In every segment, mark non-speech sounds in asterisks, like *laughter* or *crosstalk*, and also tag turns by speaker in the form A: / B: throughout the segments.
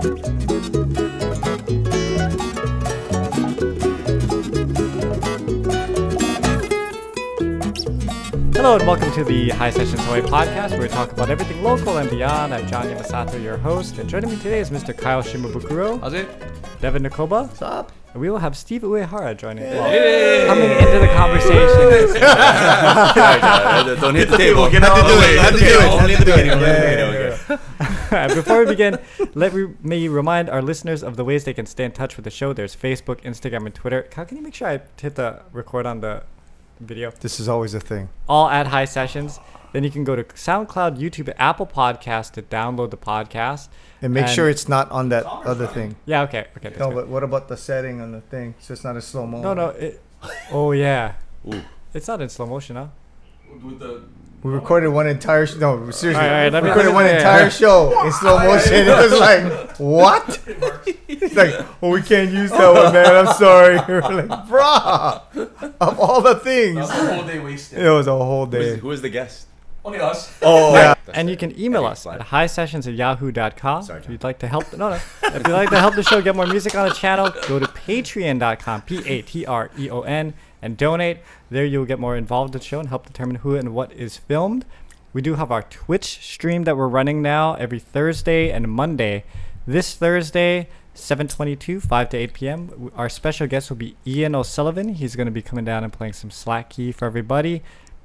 A: Hello and welcome to the High Sessions Hawaii podcast where we talk about everything local and beyond. I'm John Yamasato, your host, and joining me today is Mr. Kyle Shimabukuro,
B: How's it?
A: Devin Nakoba,
C: What's up?
A: and we will have Steve Uyehara joining well, coming into the conversation. *laughs* *laughs*
B: Don't hit the table.
C: Get out of the way. Had to do it.
B: Only in the beginning. Only in the
C: Yeah,
B: beginning,
C: yeah,
B: okay.
A: Before we begin, let me, me remind our listeners of the ways they can stay in touch with the show. There's Facebook, Instagram, and Twitter. Kyle, can you make sure I hit the record on the video?
C: This is always a thing.
A: all at High Sessions. Then you can go to SoundCloud, YouTube, Apple Podcast to download the podcast.
C: And make
A: And-
C: sure it's not on that other thing.
A: Yeah, okay, okay.
C: No,
A: good.
C: but what about the setting on the thing? So it's not a slow mo.
A: no, no. It, oh yeah,
B: Ooh.
A: it's not in slow motion, huh?
C: We recorded one entire. Sh- no, seriously.
A: All right, all right,
C: we recorded one
A: yeah,
C: entire
A: yeah.
C: show in slow motion. It was like, what? it's like, oh, we can't use that one, man. I'm sorry. *laughs* We're like, bruh, of all the things,
D: That was a whole day wasted.
C: it was a whole
B: Who is,
C: day.
B: who is the guest?
D: Only us.
B: Oh,
C: Yeah.
A: and you can email
B: Okay,
A: us
B: fine.
A: at highsessions at yahoo.com.
B: Sorry,
A: if you'd like to help, no, no. if you'd like to help the show get more music on the channel, go to patreon.com, P A T R E O N, and donate. There you'll get more involved in the show and help determine who and what is filmed. We do have our Twitch stream that we're running now every Thursday and Monday. This Thursday, 7:22, 5 to 8 p.m. Our special guest will be Ian O'Sullivan. He's going to be coming down and playing some slack key for everybody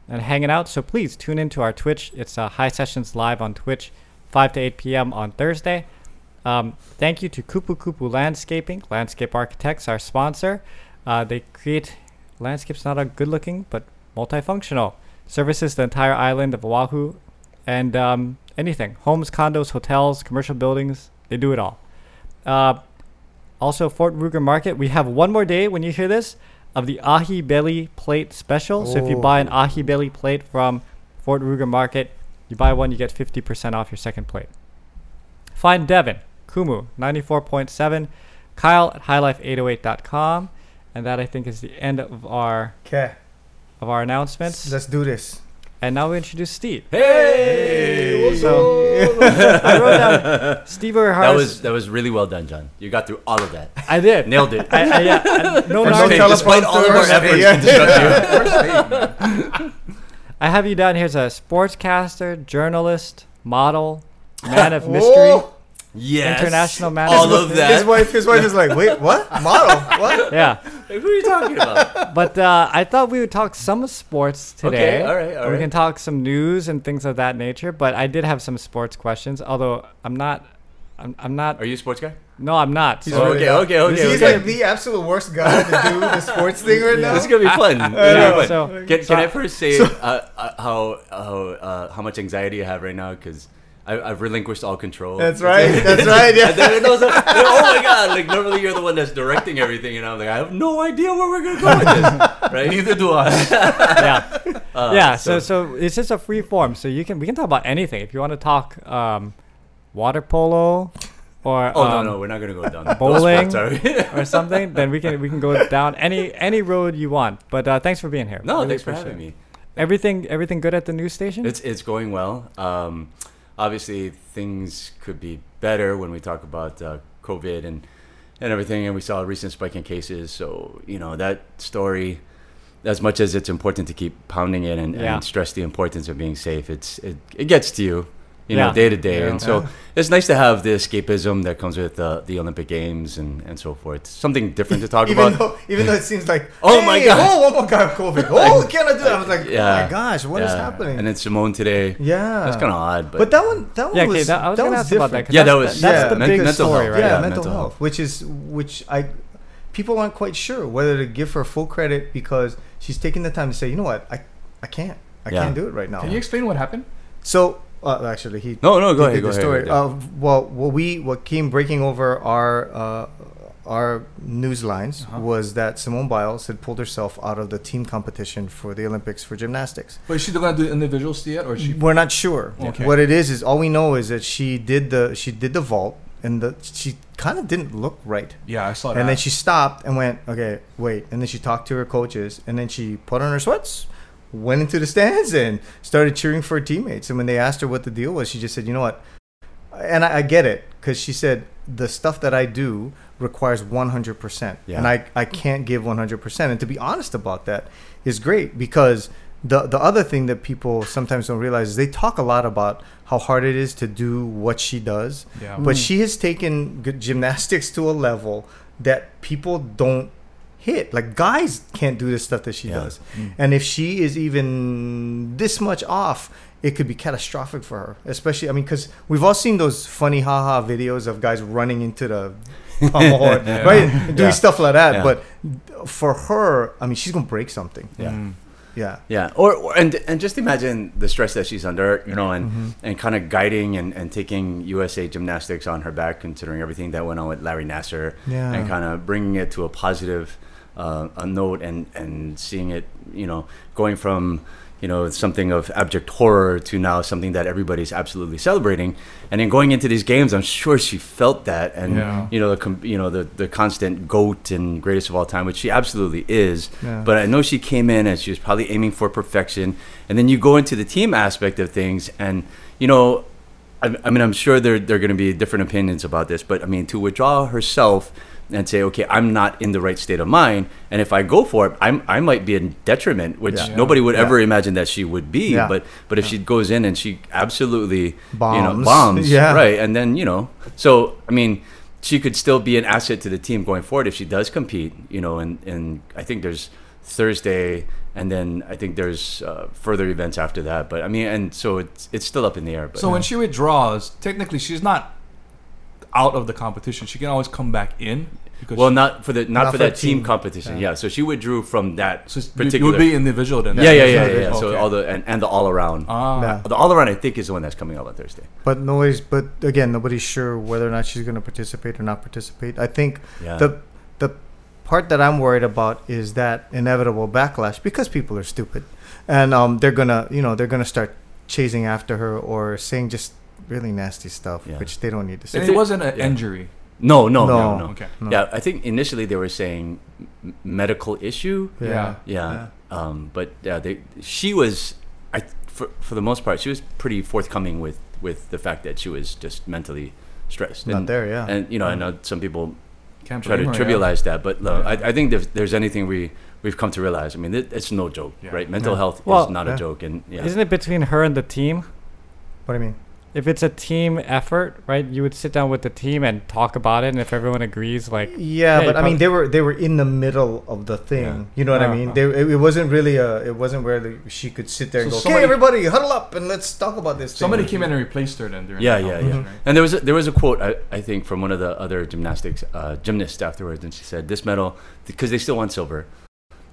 A: and hanging out. So please tune into our Twitch. It's uh, High Sessions live on Twitch, 5 to 8 p.m. on Thursday. Um, thank you to Kupu Kupu Landscaping, Landscape Architects, our sponsor. Uh, they create landscapes not a good looking, but multifunctional. Services the entire island of Oahu and um, anything homes, condos, hotels, commercial buildings. They do it all. Uh, also, Fort Ruger Market. We have one more day when you hear this of the ahi belly plate special. So if you buy an
C: Oh.
A: ahi belly plate from Fort Ruger Market, you buy one, you get 50% off your second plate. Find Devin, Kumu, 94.7, Kyle at highlife808.com. And that I think is the end of our
C: Okay,
A: of our announcements.
C: let's do this.
A: and now we introduce Steve.
B: Hey!
A: So *laughs* I wrote down Steve Uyehara.
B: that was that was really well done, John. You got through all of that.
A: I did.
B: Nailed it.
A: I, I, yeah, I, *laughs* no,
C: For no
B: Okay, despite all of our efforts
C: yeah.
B: to distract you. *laughs*
A: I have you down here as a sportscaster, journalist, model, man of mystery.
C: Whoa.
B: Yes.
A: International man
B: All
A: of
B: of that.
C: His wife, his wife is like, wait, what? Model? What? *laughs*
A: Yeah,
B: Who are you talking about?
A: but uh, I thought we would talk some sports today.
B: Okay, all right, all
A: we can talk some news and things of that nature. But I did have some sports questions, although I'm not. I'm, I'm not.
B: Are you a sports guy?
A: no, I'm not.
C: He's
A: So-
C: really
B: okay,
C: not.
B: okay, okay,
C: He's
B: okay.
C: like the absolute worst guy to do the *laughs* sports thing right now.
B: This is gonna be fun. This is gonna
A: yeah,
B: be fun.
A: so-
B: Can,
A: so
B: can I
A: I-
B: first say uh, uh, how how uh, how much anxiety I have right now? Because I've relinquished all control.
C: That's right. *laughs* That's right.
B: And
C: Yeah.
B: then it was like, oh my god! Like normally you're the one that's directing everything, and I'm like, I have no idea where we're gonna go with this, *laughs* right?
D: Neither do I. *laughs*
A: yeah.
B: Uh,
A: yeah. So, so it's just a free form. So you can we can talk about anything. If you want to talk um, water polo or
B: Oh
A: um,
B: no, no, we're not gonna go down those
A: bowling?
B: are
A: or something, then we can we can go down any any road you want. But uh, thanks for being here.
B: no,
A: Really
B: thanks for having
A: it.
B: me.
A: Everything everything good at the news station?
B: It's it's going well. Um, obviously, things could be better when we talk about uh, COVID and and everything. And we saw a recent spike in cases. So you know that story. As much as it's important to keep pounding it and,
A: Yeah.
B: and stress the importance of being safe, it's it, it gets to you, you know, day to day.
C: Yeah.
B: And so
C: Yeah.
B: it's nice to have the escapism that comes with the, the Olympic Games and, and so forth. Something different to talk *laughs*
C: Even
B: about.
C: though, even though it seems like, *laughs*
B: Oh my God.
C: oh, one more guy of COVID. *laughs* Oh, can I do that? I was like, oh
B: Yeah.
C: my gosh, what is
B: Yeah.
C: happening?
B: And then Simone today.
C: yeah,
B: That's kind of odd, but,
C: But that one, that one
A: yeah, okay.
C: was,
A: That, I was
C: that
A: gonna
C: was
A: ask about that.
B: Yeah, that
A: the-
B: was-
A: that's
C: yeah,
A: the
B: men-
A: big
B: mental
A: story,
B: health.
A: right?
C: yeah,
B: Yeah,
C: mental,
B: mental
C: health,
B: health.
C: which is which I people aren't quite sure whether to give her full credit because she's taking the time to say, you know what, I I can't, I
B: Yeah.
C: can't do it right now.
D: Can you explain what happened?
C: So uh, actually, he
B: no, no, go
C: he
B: ahead,
C: did
B: go
C: the
B: ahead.
C: story.
B: go ahead.
C: Uh, well, what we what came breaking over our uh, our news lines
D: Uh-huh.
C: was that Simone Biles had pulled herself out of the team competition for the Olympics for gymnastics.
D: But is she gonna do individuals yet, or is she?
C: We're not sure.
D: Okay.
C: What it is is all we know is that she did the she did the vault and the she kind of didn't look right.
D: Yeah, I saw that.
C: And then she stopped and went, okay, wait. And then she talked to her coaches, and then she put on her sweats, went into the stands, and started cheering for her teammates. And when they asked her what the deal was, she just said, you know what? And I, I get it, because she said, the stuff that I do requires 100%.
B: Yeah.
C: And I, I can't give 100%. And to be honest about that is great because the, the other thing that people sometimes don't realize is they talk a lot about how hard it is to do what she does.
D: Yeah.
C: But mm. she has taken gymnastics to a level that people don't hit. Like guys can't do the stuff that she
B: Yeah.
C: does. And if she is even this much off, it could be catastrophic for her. Especially, I mean, because we've all seen those funny haha videos of guys running into the *laughs* pommel horn, right? Doing
B: Yeah.
C: stuff like that.
B: Yeah.
C: But for her, I mean, she's gonna break something.
B: Yeah.
D: Mm.
C: Yeah.
B: Yeah, or, or and and just imagine the stress that she's under, you know, and
C: Mm-hmm.
B: and kind of guiding and, and taking USA Gymnastics on her back, considering everything that went on with Larry Nassar,
C: Yeah.
B: and kind of bringing it to a positive uh, a note, and and seeing it, you know, going from you know something of abject horror to now something that everybody's absolutely celebrating, and then going into these games, I'm sure she felt that, and
D: Yeah.
B: you know the you know the the constant goat and greatest of all time, which she absolutely is,
C: Yeah.
B: but I know she came in and she was probably aiming for perfection. And then you go into the team aspect of things, and you know, I, I mean, I'm sure there there are going to be different opinions about this, but I mean, to withdraw herself and say, okay, I'm not in the right state of mind, and if I go for it, I'm I might be in detriment, which
C: Yeah.
B: nobody would
C: Yeah.
B: ever imagine that she would be.
C: Yeah.
B: But but if she goes in and she absolutely you know
C: Bombs.
B: bombs, *laughs*
C: Yeah.
B: right, and then you know, so I mean. She could still be an asset to the team going forward if she does compete, you know. And, and I think there's Thursday, and then I think there's uh, further events after that. But I mean, and so it's it's still up in the air. But
D: So when she withdraws, technically she's not out of the competition. She can always come back in because
B: well,
D: she,
B: not for the not,
C: Not
B: for
C: for
B: that team,
C: team.
B: competition.
C: Yeah.
B: Yeah. so she withdrew from that
D: so you- you
B: particular.
D: would be individual then.
B: yeah, yeah, yeah,
C: Yeah,
B: yeah. yeah. So all the and, and the all around.
D: Ah,
C: Yeah.
B: the all around, I think, is the one that's coming out on Thursday.
C: But nobody's. But again, nobody's sure whether or not she's going to participate or not participate. I think
B: Yeah.
C: the the part that I'm worried about is that inevitable backlash because people are stupid, and um, they're gonna you know they're gonna start chasing after her or saying just really nasty stuff,
B: Yeah.
C: which they don't need to
D: And
C: say.
D: it wasn't an
B: Yeah.
D: injury.
B: No, no, no,
C: No.
B: no.
D: Okay.
C: No.
B: Yeah, I think initially they were saying medical issue.
D: Yeah.
B: Yeah. Um, but yeah, they she was I for for the most part she was pretty forthcoming with with the fact that she was just mentally stressed.
C: Not
B: and,
C: there, yeah.
B: And you know, I know some people
D: Can't
B: try to
D: blame her, yeah.
B: trivialize that, but no,
D: Yeah.
B: I, I think if there's anything we we've come to realize, I mean, it, it's no joke,
D: Yeah.
B: right? Mental
C: Yeah.
B: health
A: Well,
B: is not
C: yeah.
B: a joke, and yeah,
A: Isn't it between her and the team?
C: what do you mean?
A: If it's a team effort, right? You would sit down with the team and talk about it, and if everyone agrees, like
C: Yeah,
A: Hey,
C: but I mean, they were they were in the middle of the thing.
B: Yeah.
C: You know what I
A: Uh-huh.
C: mean? They, it, it wasn't really a. It wasn't where the, she could sit there and go,
D: somebody-
C: "Okay, everybody, huddle up and let's talk about this." thing."
D: Somebody came in and replaced her then during
B: Yeah,
D: the
B: yeah, yeah.
D: right?
B: And there was a, there was a quote I, I think from one of the other gymnastics uh, gymnasts afterwards, and she said, "This medal because they still want silver,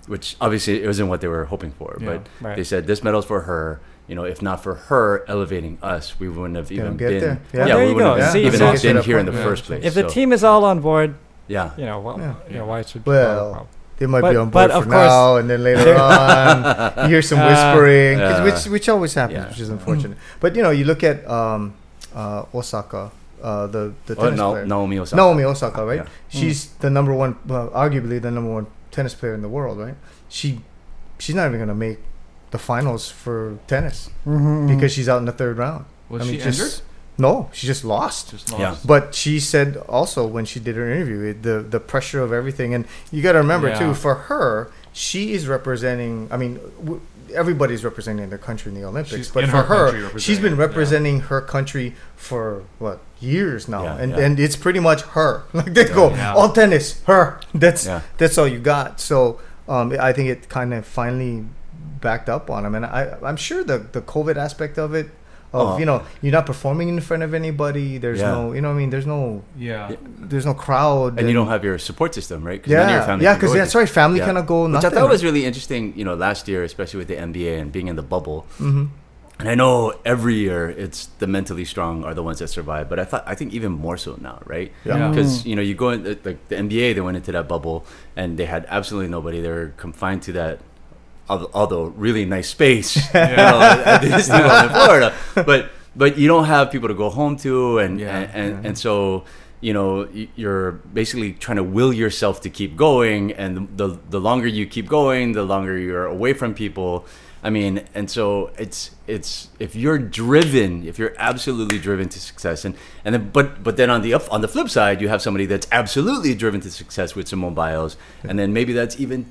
B: which obviously it wasn't what they were hoping for,
D: Yeah.
B: but
A: right.
B: they said this medal's for her. You know, if not for her elevating us, we wouldn't have even
C: get
B: been.
C: there.
B: Yeah,
C: Yeah.
A: There
B: we
A: you
B: wouldn't
A: go.
B: have
A: See,
B: even
A: so-
B: been here in the
D: Yeah.
B: first place.
A: if the team is all on board,
B: yeah,
A: you know, well,
C: Yeah.
A: you know, why should
C: Well,
A: well,
C: They might
A: But-
C: be on board for
A: course-
C: now, and then later on, *laughs* you hear some
A: Uh,
C: whispering, 'cause which which always happens,
B: Yeah.
C: which is unfortunate. But you know, you look at um, uh, Osaka, uh, the the
B: oh,
C: tennis
B: no,
C: player,
B: Naomi Osaka.
C: Naomi Osaka, right?
B: Yeah.
C: She's the number one, well, arguably the number one tennis player in the world, right? She she's not even gonna make the finals for tennis
A: Mm-hmm.
C: because she's out in the third round.
D: Was
C: I mean,
D: she
C: just-
D: injured?
C: No, she just lost.
D: Just
B: Yeah.
C: But she said also when she did her interview, the the pressure of everything, and you got to remember
D: Yeah.
C: too, for her, she is representing. I mean, w- everybody's representing their country in the Olympics,
D: She's
C: but for
D: her
C: her, she's been
D: representing yeah.
C: her country for what years now,
B: Yeah,
C: and
B: yeah.
C: and it's pretty much her. *laughs* Like they go
D: Yeah.
C: all tennis, her. That's
B: Yeah.
C: that's all you got. So um, I think it kind of finally backed up on him, and I I'm sure the the COVID aspect of it. Of
B: Oh.
C: you know, you're not performing in front of anybody. There's
B: Yeah.
C: no, you know, what I mean, there's no
D: Yeah.
B: Yeah.
C: there's no crowd
B: and you don't have your support system, right? 'Cause none of your
C: yeah
B: family
C: yeah because that's
B: you.
C: right family
B: Yeah.
C: cannot go
B: Which
C: nothing
B: I thought was really interesting, you know, last year, especially with the NBA and being in the bubble.
C: hmm
B: And I know every year it's the mentally strong are the ones that survive, but I thought I think even more so now, right?
C: Yeah.
D: Yeah.
B: Because you know you go in like the NBA, they went into that bubble and they had absolutely nobody. They were confined to that, al- although really nice space, *laughs* you know, at in Florida. But but you don't have people to go home to, and
D: Yeah,
B: and, and,
C: yeah.
B: and so you know you're basically trying to will yourself to keep going, and the the longer you keep going, the longer you're away from people. I mean, and so it's it's if you're driven, if you're absolutely driven to success, and and then but but then on the up, on the flip side, you have somebody that's absolutely driven to success with Simone Biles, and then maybe that's even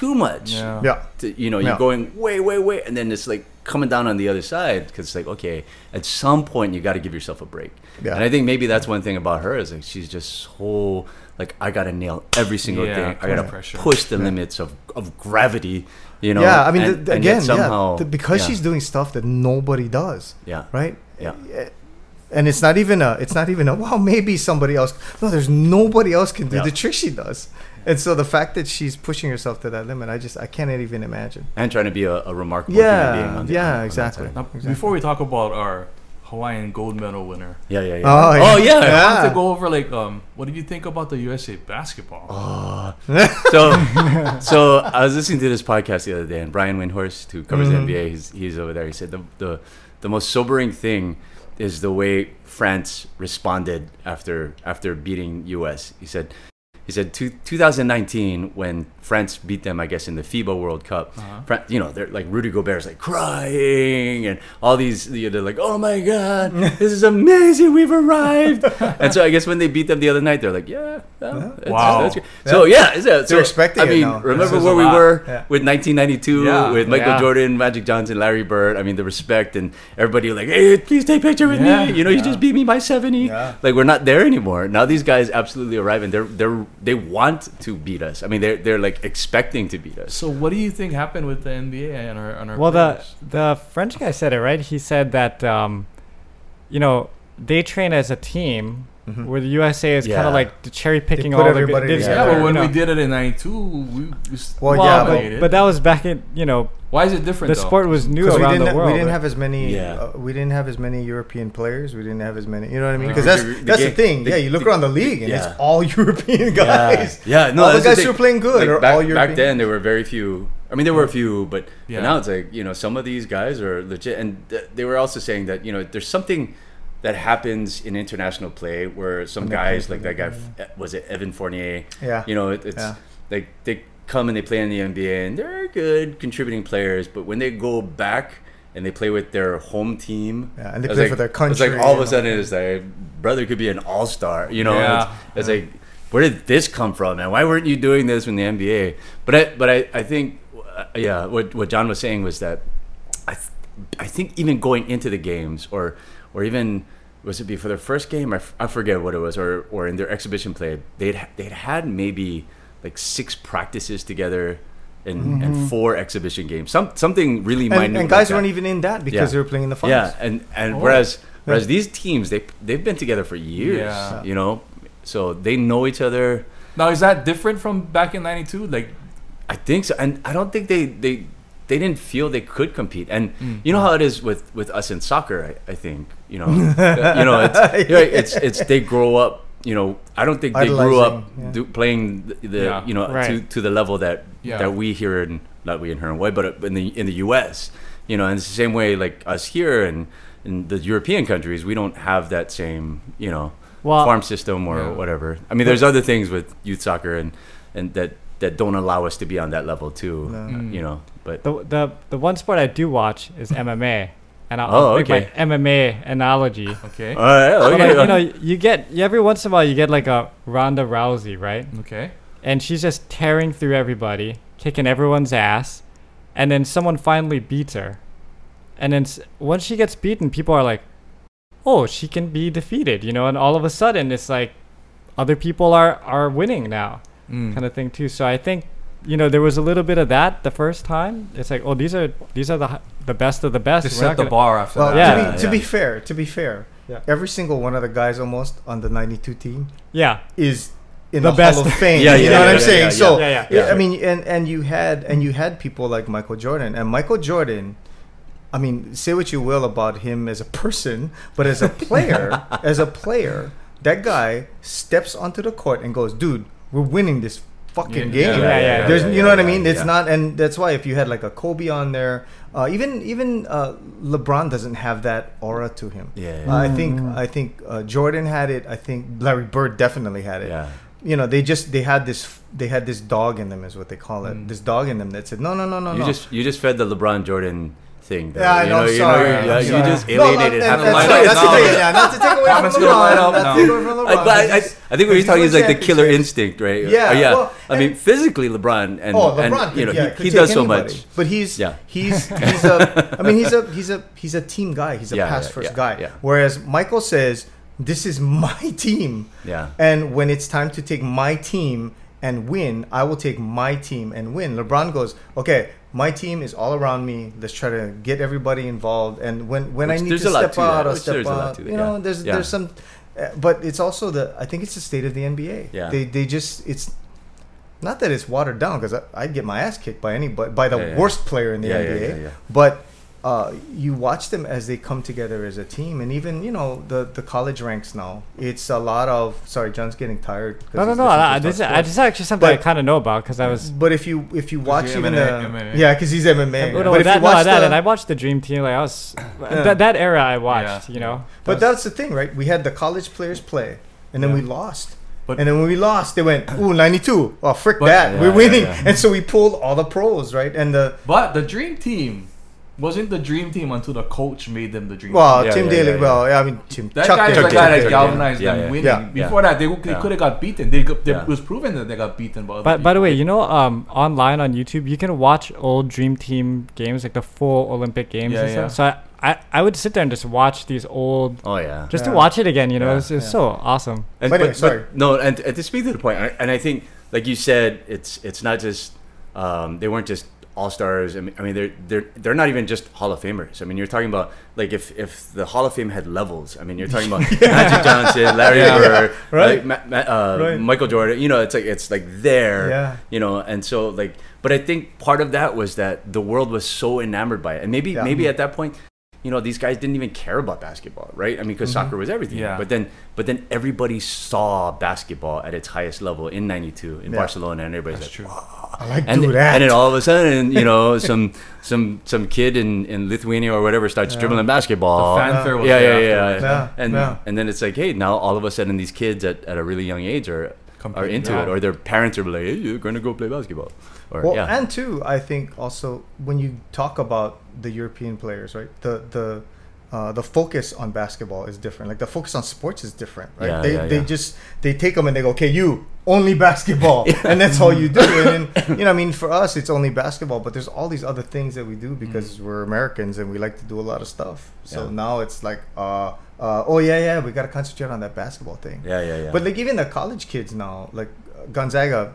B: too much.
D: Yeah.
C: Yeah.
B: To, you know,
C: Yeah.
B: you're going way, way, way, and then it's like coming down on the other side because it's like, okay, at some point you got to give yourself a break.
C: Yeah.
B: And I think maybe that's one thing about her is like she's just so like I got to nail every single
D: Yeah,
B: thing. I got to
D: pressure.
B: push the limits of of gravity. You know.
C: yeah, I mean,
B: and-
C: the,
B: and
C: again,
B: somehow
C: yeah, the- because
B: yeah,
C: she's doing stuff that nobody does,
B: yeah,
C: right?
B: Yeah.
C: Eh, And it's not even a, it's not even a, well, maybe somebody else. No, there's nobody else can do
B: Yeah.
C: the trick she does. And so the fact that she's pushing herself to that limit, I just, I can't even imagine.
B: and trying to be a, a remarkable human being.
C: Yeah,
B: On the,
C: yeah,
B: on- on
C: exactly.
D: Now,
C: Exactly.
D: before we talk about our Hawaiian gold medal winner,
B: Yeah, yeah, yeah.
C: Oh, yeah.
B: Oh, yeah.
D: I
C: Yeah.
D: wanted to go over like um, what did you think about the USA basketball?
B: Oh. so, *laughs* so I was listening to this podcast the other day, and Brian Windhorst, who covers
C: Mhm.
B: the NBA, he's, he's over there. He said the, the the most sobering thing is the way France responded after after beating US. He said. He said 2019 when France beat them, I guess, in the FIBA World Cup.
D: Uh-huh.
B: Fran- you know, they're like Rudy Gobert's like crying, and all these. You know, they're like, "Oh my God, *laughs* this is amazing! We've arrived!" and so I guess when they beat them the other night, they're like, "Yeah, well, that's-
D: Wow.
B: that's good." So yeah, so,
C: expecting
B: I mean, remember where we were
C: Yeah.
B: with 1992
D: Yeah.
B: with Michael
A: Yeah.
B: Jordan, Magic Johnson, Larry Bird. I mean, the respect and everybody like, "Hey, please take a picture with
D: Yeah.
B: me." You know, you just beat me by 70.
C: Yeah.
B: Like we're not there anymore. Now these guys absolutely arrive and they're they're they want to beat us. I mean, they're they're like expecting to beat us.
D: So what do you think happened with the NBA and our and our
A: Well, the the French guy said it right. He said that um, you know they train as a team,
C: Mhm.
A: where the USA is kind of like the cherry picking
C: put
A: all the good.
C: everybody
D: yeah, but when
A: you
D: we did it in '92, we, we
C: Well,
A: Well,
C: yeah,
A: but, but that was back in you know
D: why is it different?
A: the
D: though?
A: sport was new
C: Because we
A: around
C: didn't,
A: the world.
C: we didn't have as many.
B: Yeah.
C: Uh, we didn't have as many European players. We didn't have as many. You know what I mean? Because that's
B: the- the
C: that's the
B: game-
C: thing.
B: the-
C: yeah, you look
B: the-
C: around the league and
B: yeah.
C: it's all *laughs* European guys.
B: Yeah, no,
C: all the
B: that's the
C: guys who are playing good
B: Like,
C: are
B: back,
C: all
B: back then there were very few. I mean, there were a few, but,
D: Yeah.
B: but now it's like you know some of these guys are legit, and th- they were also saying that you know there's something that happens in international play where some guys like that guy was it Evan Fournier,
C: Yeah.
B: you know it, it's
C: Yeah.
B: like they come and they play in the NBA and they're good contributing players, but when they go back and they play with their home team,
C: Yeah, and they play
B: like-
C: for their country.
B: It's like all of a sudden it's like brother could be an all star, you know?
D: Yeah.
B: It's, it's like where did this come from, man? Why weren't you doing this in the NBA? But I, but I, I think, uh, yeah, what what John was saying was that I, th- I think even going into the games, or or even was it before their first game? I, f- I forget what it was, or or in their exhibition play, they'd ha- they'd had maybe like six practices together. And, and mm-hmm. four exhibition games, some something really minute.
C: and, and guys
B: that.
C: weren't even in that because
B: Yeah.
C: they were playing in the finals.
B: Yeah, and and
D: Oh.
B: whereas whereas these teams they they've been together for years,
D: Yeah.
B: you know, so they know each other.
D: now is that different from back in '92? Like,
B: I think so, and I don't think they they they didn't feel they could compete. And
D: Mm.
B: you know how it is with with us in soccer. I, I think you know you know it's *laughs* you know, it's it's they grow up. You know, I don't think they grew up
C: yeah.
B: do, playing the, the
D: Yeah.
B: you know
A: Right.
B: to to the level that
D: Yeah.
B: that we here in not we in Heron Way, but in the in the U.S. You know, and it's the same way like us here and in the European countries, we don't have that same you know
A: Well,
B: farm system or
D: Yeah.
B: whatever. I mean, there's other things with youth soccer and and that that don't allow us to be on that level too.
C: No.
B: uh, You know, but
A: the the the one sport I do watch is *laughs* MMA, and I'll,
B: Oh,
A: I'll make my MMA analogy.
D: okay,
B: all right,
A: So,
B: okay.
A: like, you know, you get every once in a while you get like a Ronda Rousey, right?
D: okay,
A: And she's just tearing through everybody, kicking everyone's ass, and then someone finally beats her. And then once she gets beaten, people are like, "Oh, she can be defeated," you know. And all of a sudden, it's like other people are are winning now,
D: Mm.
A: kind of thing too. So I think you know there was a little bit of that the first time. It's like, oh, these are these are the the best of the best.
D: to set the
A: gonna-
D: bar after
C: Well,
D: that.
A: Yeah.
C: to, be, to
B: yeah.
C: be fair, to be fair,
A: Yeah.
C: every single one of the guys almost on the '92 team
A: Yeah,
C: is in
A: The
C: the,
A: best.
C: Hall of Fame. *laughs*
B: Yeah,
C: you
B: yeah,
C: know what
B: yeah,
C: I'm
B: yeah,
C: saying?
B: yeah,
C: so,
A: yeah, yeah,
C: yeah,
B: yeah.
C: I mean, and and you had and you had people like Michael Jordan, and Michael Jordan. I mean, say what you will about him as a person, but as a player, *laughs* as a player, that guy steps onto the court and goes, "Dude, we're winning this fucking
D: Yeah,
C: game."
A: yeah, yeah,
C: There's,
B: yeah,
C: you
B: yeah,
C: know what I mean? It's
B: yeah.
C: not, and that's why if you had like a Kobe on there, uh, even even uh, LeBron doesn't have that aura to him.
B: Yeah,
C: Uh, I think I think uh, Jordan had it. I think Larry Bird definitely had it.
B: yeah.
C: you know, they just they had this they had this dog in them, is what they call it.
D: Mm.
C: This dog in them that said, no, no, no, no,
B: you
C: no.
B: just you just fed the LeBron Jordan thing. though.
C: yeah, I
B: you
C: know. I'm
B: you
C: sorry.
B: you,
C: I'm
B: yeah, you
C: sorry.
B: just
C: No, no,
B: alienated
C: that-
B: half
D: the
C: that's
D: line.
C: right, that's the thing, yeah, not to take away *laughs* from
D: Comments
C: LeBron.
D: line up
C: Not to take away from
B: I,
C: LeBron.
B: but I, I, I think what you're talking
C: won
B: is like the killer instinct, right?
C: Yeah,
B: Uh, yeah.
C: well,
B: I mean, physically, LeBron and
C: oh,
B: and,
C: LeBron,
B: you know,
C: could, yeah,
B: he, he
C: take
B: does so
C: anybody.
B: much.
C: But he's
B: Yeah.
C: he's *laughs* he's a I mean he's a he's a he's a team guy. He's a
B: Yeah,
C: pass first guy. Whereas Michael says, "This is my *laughs* team."
B: Yeah.
C: And when it's time to take my team and win, I will take my team and win. LeBron goes, okay, my team is all around me. Let's try to get everybody involved. And when when
B: Which
C: I need to step out, I'll step out. You know,
B: yeah.
C: there's
B: Yeah.
C: there's some, uh, but it's also the I think it's the state of the NBA.
B: Yeah.
C: They they just it's. Not that it's watered down because I'd get my ass kicked by anybody by the
B: Yeah,
C: worst player in the NBA, but uh, you watch them as they come together as a team, and even you know the the college ranks now. It's a lot of sorry, John's getting tired. 'cause
A: No, no,
C: he's
A: no. I, this, I, this is actually something I kind of know about because I was.
C: But if you if you watch even
D: MMA,
C: the
D: MMA.
C: yeah, because he's MMA.
A: Well,
C: but
A: no,
C: if
A: that,
C: you
A: no,
C: watch
A: that,
C: the,
A: and I watched the Dream Team. Like I was that, that era I watched.
D: Yeah.
A: You know.
C: but that's the thing, right? We had the college players play, and then
D: Yeah.
C: we lost.
D: But-
C: and then when we lost, they went, "Ooh, 92. Oh, frick
D: But-
C: that.
B: Yeah,
C: We're
B: yeah,
C: winning."
B: yeah.
C: And so we pulled all the pros, right? And the
D: But the dream team wasn't the dream team until the coach made them the dream
C: well,
B: Yeah,
C: Tim
B: yeah,
C: Daly.
B: yeah, yeah.
C: Well, yeah, I mean, Tim.
D: That
C: Chuck
D: guy is
C: Daly.
D: the guy that galvanized
B: Yeah,
D: them
B: yeah.
D: winning.
C: Yeah.
D: Before that, they, they
B: Yeah.
D: could have got beaten. They, got, they
B: Yeah.
D: it was proven that they got beaten by other
A: But by the way, you know, um, online on YouTube, you can watch old Dream Team games, like the full Olympic games
D: Yeah,
A: and
D: yeah.
A: stuff. So I, I, I would sit there and just watch these old,
B: Oh yeah.
A: just
C: Yeah.
A: to watch it again. You know,
B: Yeah.
A: it's, it's
C: Yeah.
A: so awesome.
B: And,
C: But anyway, sorry.
B: no, and, and to speak to the and I think, like you said, it's it's not just um, they weren't just all stars. I mean, I mean, they're they're they're not even just Hall of Famers. I mean, you're talking about like if if the Hall of Fame had levels. I mean, you're talking about *laughs* Magic Johnson, Larry
C: Yeah.
B: Bird,
C: Right.
B: like, Ma- uh,
C: Right.
B: Michael Jordan. You know, it's like it's like there.
C: Yeah.
B: You know, and so like, but I think part of that was that the world was so enamored by it, and maybe
C: Yeah.
B: maybe at that point you know these guys didn't even care about basketball right i mean because
C: Mm-hmm.
B: soccer was everything
D: Yeah.
B: but then but then everybody saw basketball at its highest level in 92 in
C: Yeah.
B: barcelona and everybody's
D: That's
B: like
D: true.
C: I like
B: and,
C: do that.
B: and then all of a sudden you know *laughs* some some some kid in, in lithuania or whatever starts
C: Yeah.
B: dribbling basketball
D: The fanfare was
B: yeah yeah yeah.
C: Yeah,
B: and and then it's like hey now all of a sudden these kids at, at a really young age are are into it or their parents are like hey you're gonna go play basketball or
C: Well,
B: yeah
C: and two, I think also when you talk about the European players, right? The the uh, the focus on basketball is different. Like the focus on sports is different, right?
B: Yeah,
C: they
B: yeah,
C: they
B: yeah.
C: just they take them and they go, okay, you only basketball, *laughs* and that's all you do. And then, *laughs* you know, I mean, for us, it's only basketball, but there's all these other things that we do because we're Americans and we like to do a lot of stuff. So
B: Mm.
C: Now it's like, uh, uh, oh yeah, yeah, we got to concentrate on that basketball thing.
B: yeah yeah yeah
C: But like even the college kids now, like uh, Gonzaga,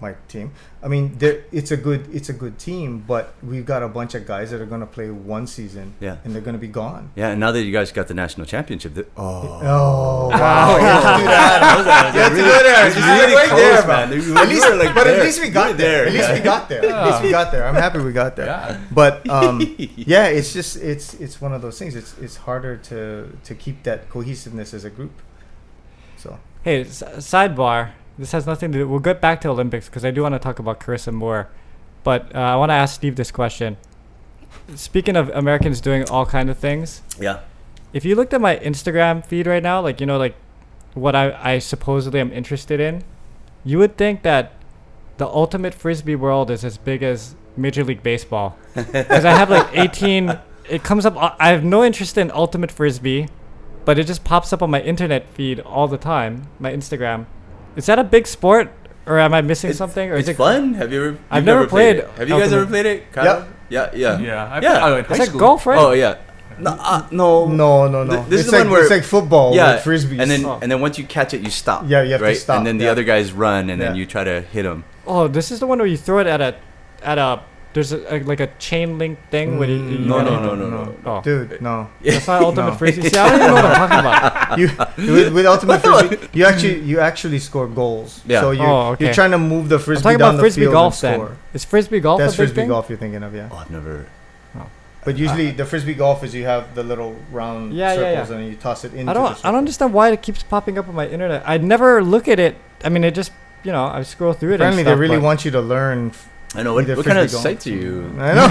C: my team. I mean, they're- it's a good it's a good team, but we've got a bunch of guys that are gonna play one season,
B: Yeah.
C: and they're gonna be gone.
B: yeah and now that you guys got the national championship the, oh
C: Oh *laughs* wow! you have to do that. You have to
B: really-
C: do Just
B: really
C: right
B: close,
C: there,
B: man.
C: man.
B: You-
C: At
B: you
C: least,
B: were, like,
C: but
B: there.
C: at least we got there.
B: there,
C: At least
B: yeah.
C: we got there. At least we got there. I'm happy we got there.
D: Yeah.
C: But um, *laughs* yeah, it's just it's it's one of those things. It's it's harder to to keep that cohesiveness as a group. So
A: Hey, s- sidebar. This has nothing to do. We'll get back to Olympics because I do want to talk about Carissa more. But uh, I want to ask Steve this question. Speaking of Americans doing all kind of things,
B: yeah
A: if you looked at my Instagram feed right now, like you know, like what I, I supposedly am interested in, you would think that the ultimate frisbee world is as big as Major League Baseball. *laughs* Because I have like 18. It comes up. I have no interest in ultimate frisbee, but it just pops up on my internet feed all the time. My Instagram. Is that a big sport, or am I missing
B: It's-
A: something? Or
B: it's
A: is it
B: fun. Have you ever?
A: I've
B: you've
A: never played
B: it. Have you guys
A: Ultimate-
B: ever played it? Kyle?
C: Yep.
B: Yeah, yeah,
D: Yeah. I,
B: Yeah.
D: Oh, in high
A: It's like
D: school.
A: golf, right?
B: Oh yeah. No, uh, no,
C: no, no, no.
B: Th- this
C: it's
B: is
C: like
B: one where-
C: it's like football
B: yeah,
C: with frisbees.
B: and then
A: Oh.
B: and then once you catch it, you stop.
C: Yeah, you have to stop,
B: And then the
C: yeah.
B: other guys run, and then you try to hit them.
A: Oh, this is the one where you throw it at a, at a. There's a, a like a chain link thing where you. you
C: Mm,
B: No,
A: gotta-
B: no, no, no, no.
A: Oh,
C: dude, no.
A: that's not ultimate *laughs*
C: No.
A: frisbee. See, I don't even know what I'm talking about. *laughs*
C: you with, with ultimate *laughs* frisbee, you actually you actually score goals.
B: Yeah.
C: So you
A: Oh, okay.
C: you're trying to move the
A: I'm
C: frisbee
A: talking
C: down
A: about
C: the
A: frisbee
C: field
A: golf
C: and
A: then.
C: score.
A: Is frisbee golf
C: That's
A: a big
C: frisbee
A: thing?
C: golf you're thinking of, yeah.
B: Oh, I've never.
C: But usually the frisbee golf is you have the little round
A: Yeah, yeah,
C: circles
A: yeah.
C: and you toss it into
A: I don't. I don't understand why it keeps popping up on my internet. I never look at it. I mean, it just you know I scroll through it.
C: Apparently
A: and
C: they really want you to learn. f-
B: I know what, what kind of
C: frisbee golf.
B: sites are you?
C: I know.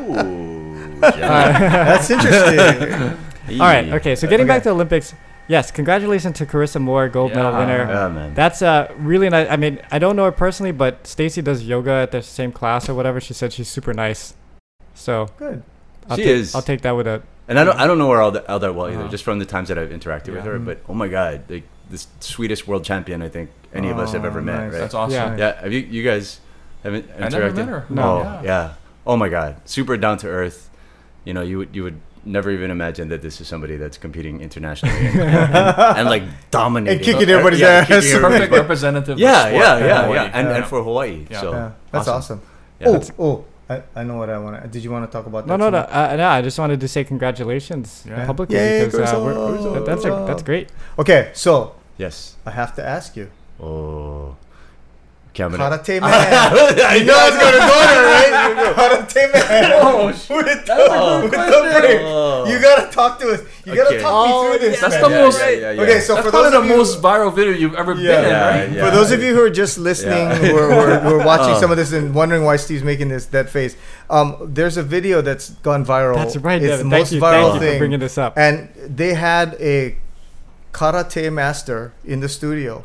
C: *laughs*
B: Ooh, *laughs*
C: That's interesting.
A: All right. Okay. So getting back
C: Okay.
A: to Olympics, yes, congratulations to Carissa Moore, gold medal winner.
B: Yeah, man.
A: That's uh really nice. I mean, I don't know her personally, but Stacy does yoga at the same class or whatever. She said she's super nice. So
C: Good.
A: I'll
B: She
A: take,
B: is.
A: I'll take that with a.
B: And I don't, I don't know her all that, all that well either,
D: Uh-huh.
B: just from the times that I've interacted with her. But oh my god, like the sweetest world champion I think any of us have
C: Oh,
B: ever met.
C: nice.
B: Right?
D: That's awesome.
A: Yeah.
B: Yeah, have you you guys haven't interacted?
D: I never met her.
A: No.
B: Oh
D: Yeah.
B: yeah. Oh my god, super down to earth. You know, you would you would never even imagine that this is somebody that's competing internationally and, and, *laughs* and, like dominating
C: And kicking everybody's
B: yeah,
C: ass.
B: kicking everybody's
D: Perfect
B: butt.
D: representative. of
B: Yeah,
D: sport
B: yeah,
D: for
B: yeah,
D: Hawaii.
B: yeah, and, and for Hawaii.
D: Yeah.
B: So
C: Yeah, that's awesome.
B: Yeah.
C: Oh, oh, I, I know what I want to. Did you want to talk about
A: No,
C: that?
A: no, no,
C: too?
A: uh, no. I just wanted to say congratulations
D: Yeah.
A: publicly
C: Yay,
A: because uh, we're,
C: Carissa.
A: that- that's a, that's great.
C: Okay, so
B: Yes.
C: I have to ask you,
B: Oh. Okay, *laughs* I'm gonna-
C: karate man. you know I was gonna go there, right? karate man.
D: Oh,
C: with the,
B: Oh.
C: with the break.
B: Oh.
C: You gotta talk to us. You gotta
B: Okay.
C: talk
A: Oh,
C: me through this.
D: That's
C: man.
D: the
B: Yeah,
D: most-
B: yeah, yeah, yeah.
C: Okay, so
D: That's
C: for
D: probably
C: those
D: the
C: of you,
D: most viral video you've ever
C: Yeah.
D: been in, right?
B: yeah.
C: For those of you who are just listening,
B: Yeah.
C: who, are, who, are, who are *laughs* watching
B: Oh.
C: some of this and wondering why Steve's making this that face, um, there's a video that's gone viral.
A: That's right.
C: It's
A: Devin.
C: the
A: Thank
C: most
A: you,
C: viral
A: thank you for
C: thing.
A: bringing this up.
C: and they had a karate master in the studio,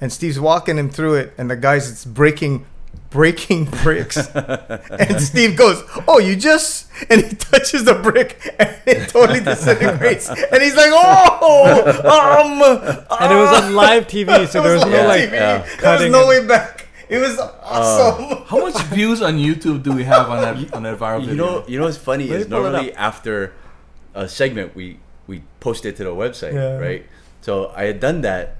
C: and Steve's walking him through it, and the guy's it's breaking, breaking *laughs* bricks, and Steve goes, "Oh, you just," and he touches the brick, and it totally disintegrates, and he's like, "Oh, um,"
A: and it was on live TV, *laughs* so there was
C: on
A: no like
C: TV. there was no
A: and-
C: way back. It was awesome. *laughs*
D: How much views on YouTube do we have on that on that viral video?
B: you know, you know what's funny
A: Let
B: is normally after a segment we we post it to the website,
C: Yeah.
B: right? So I had done that,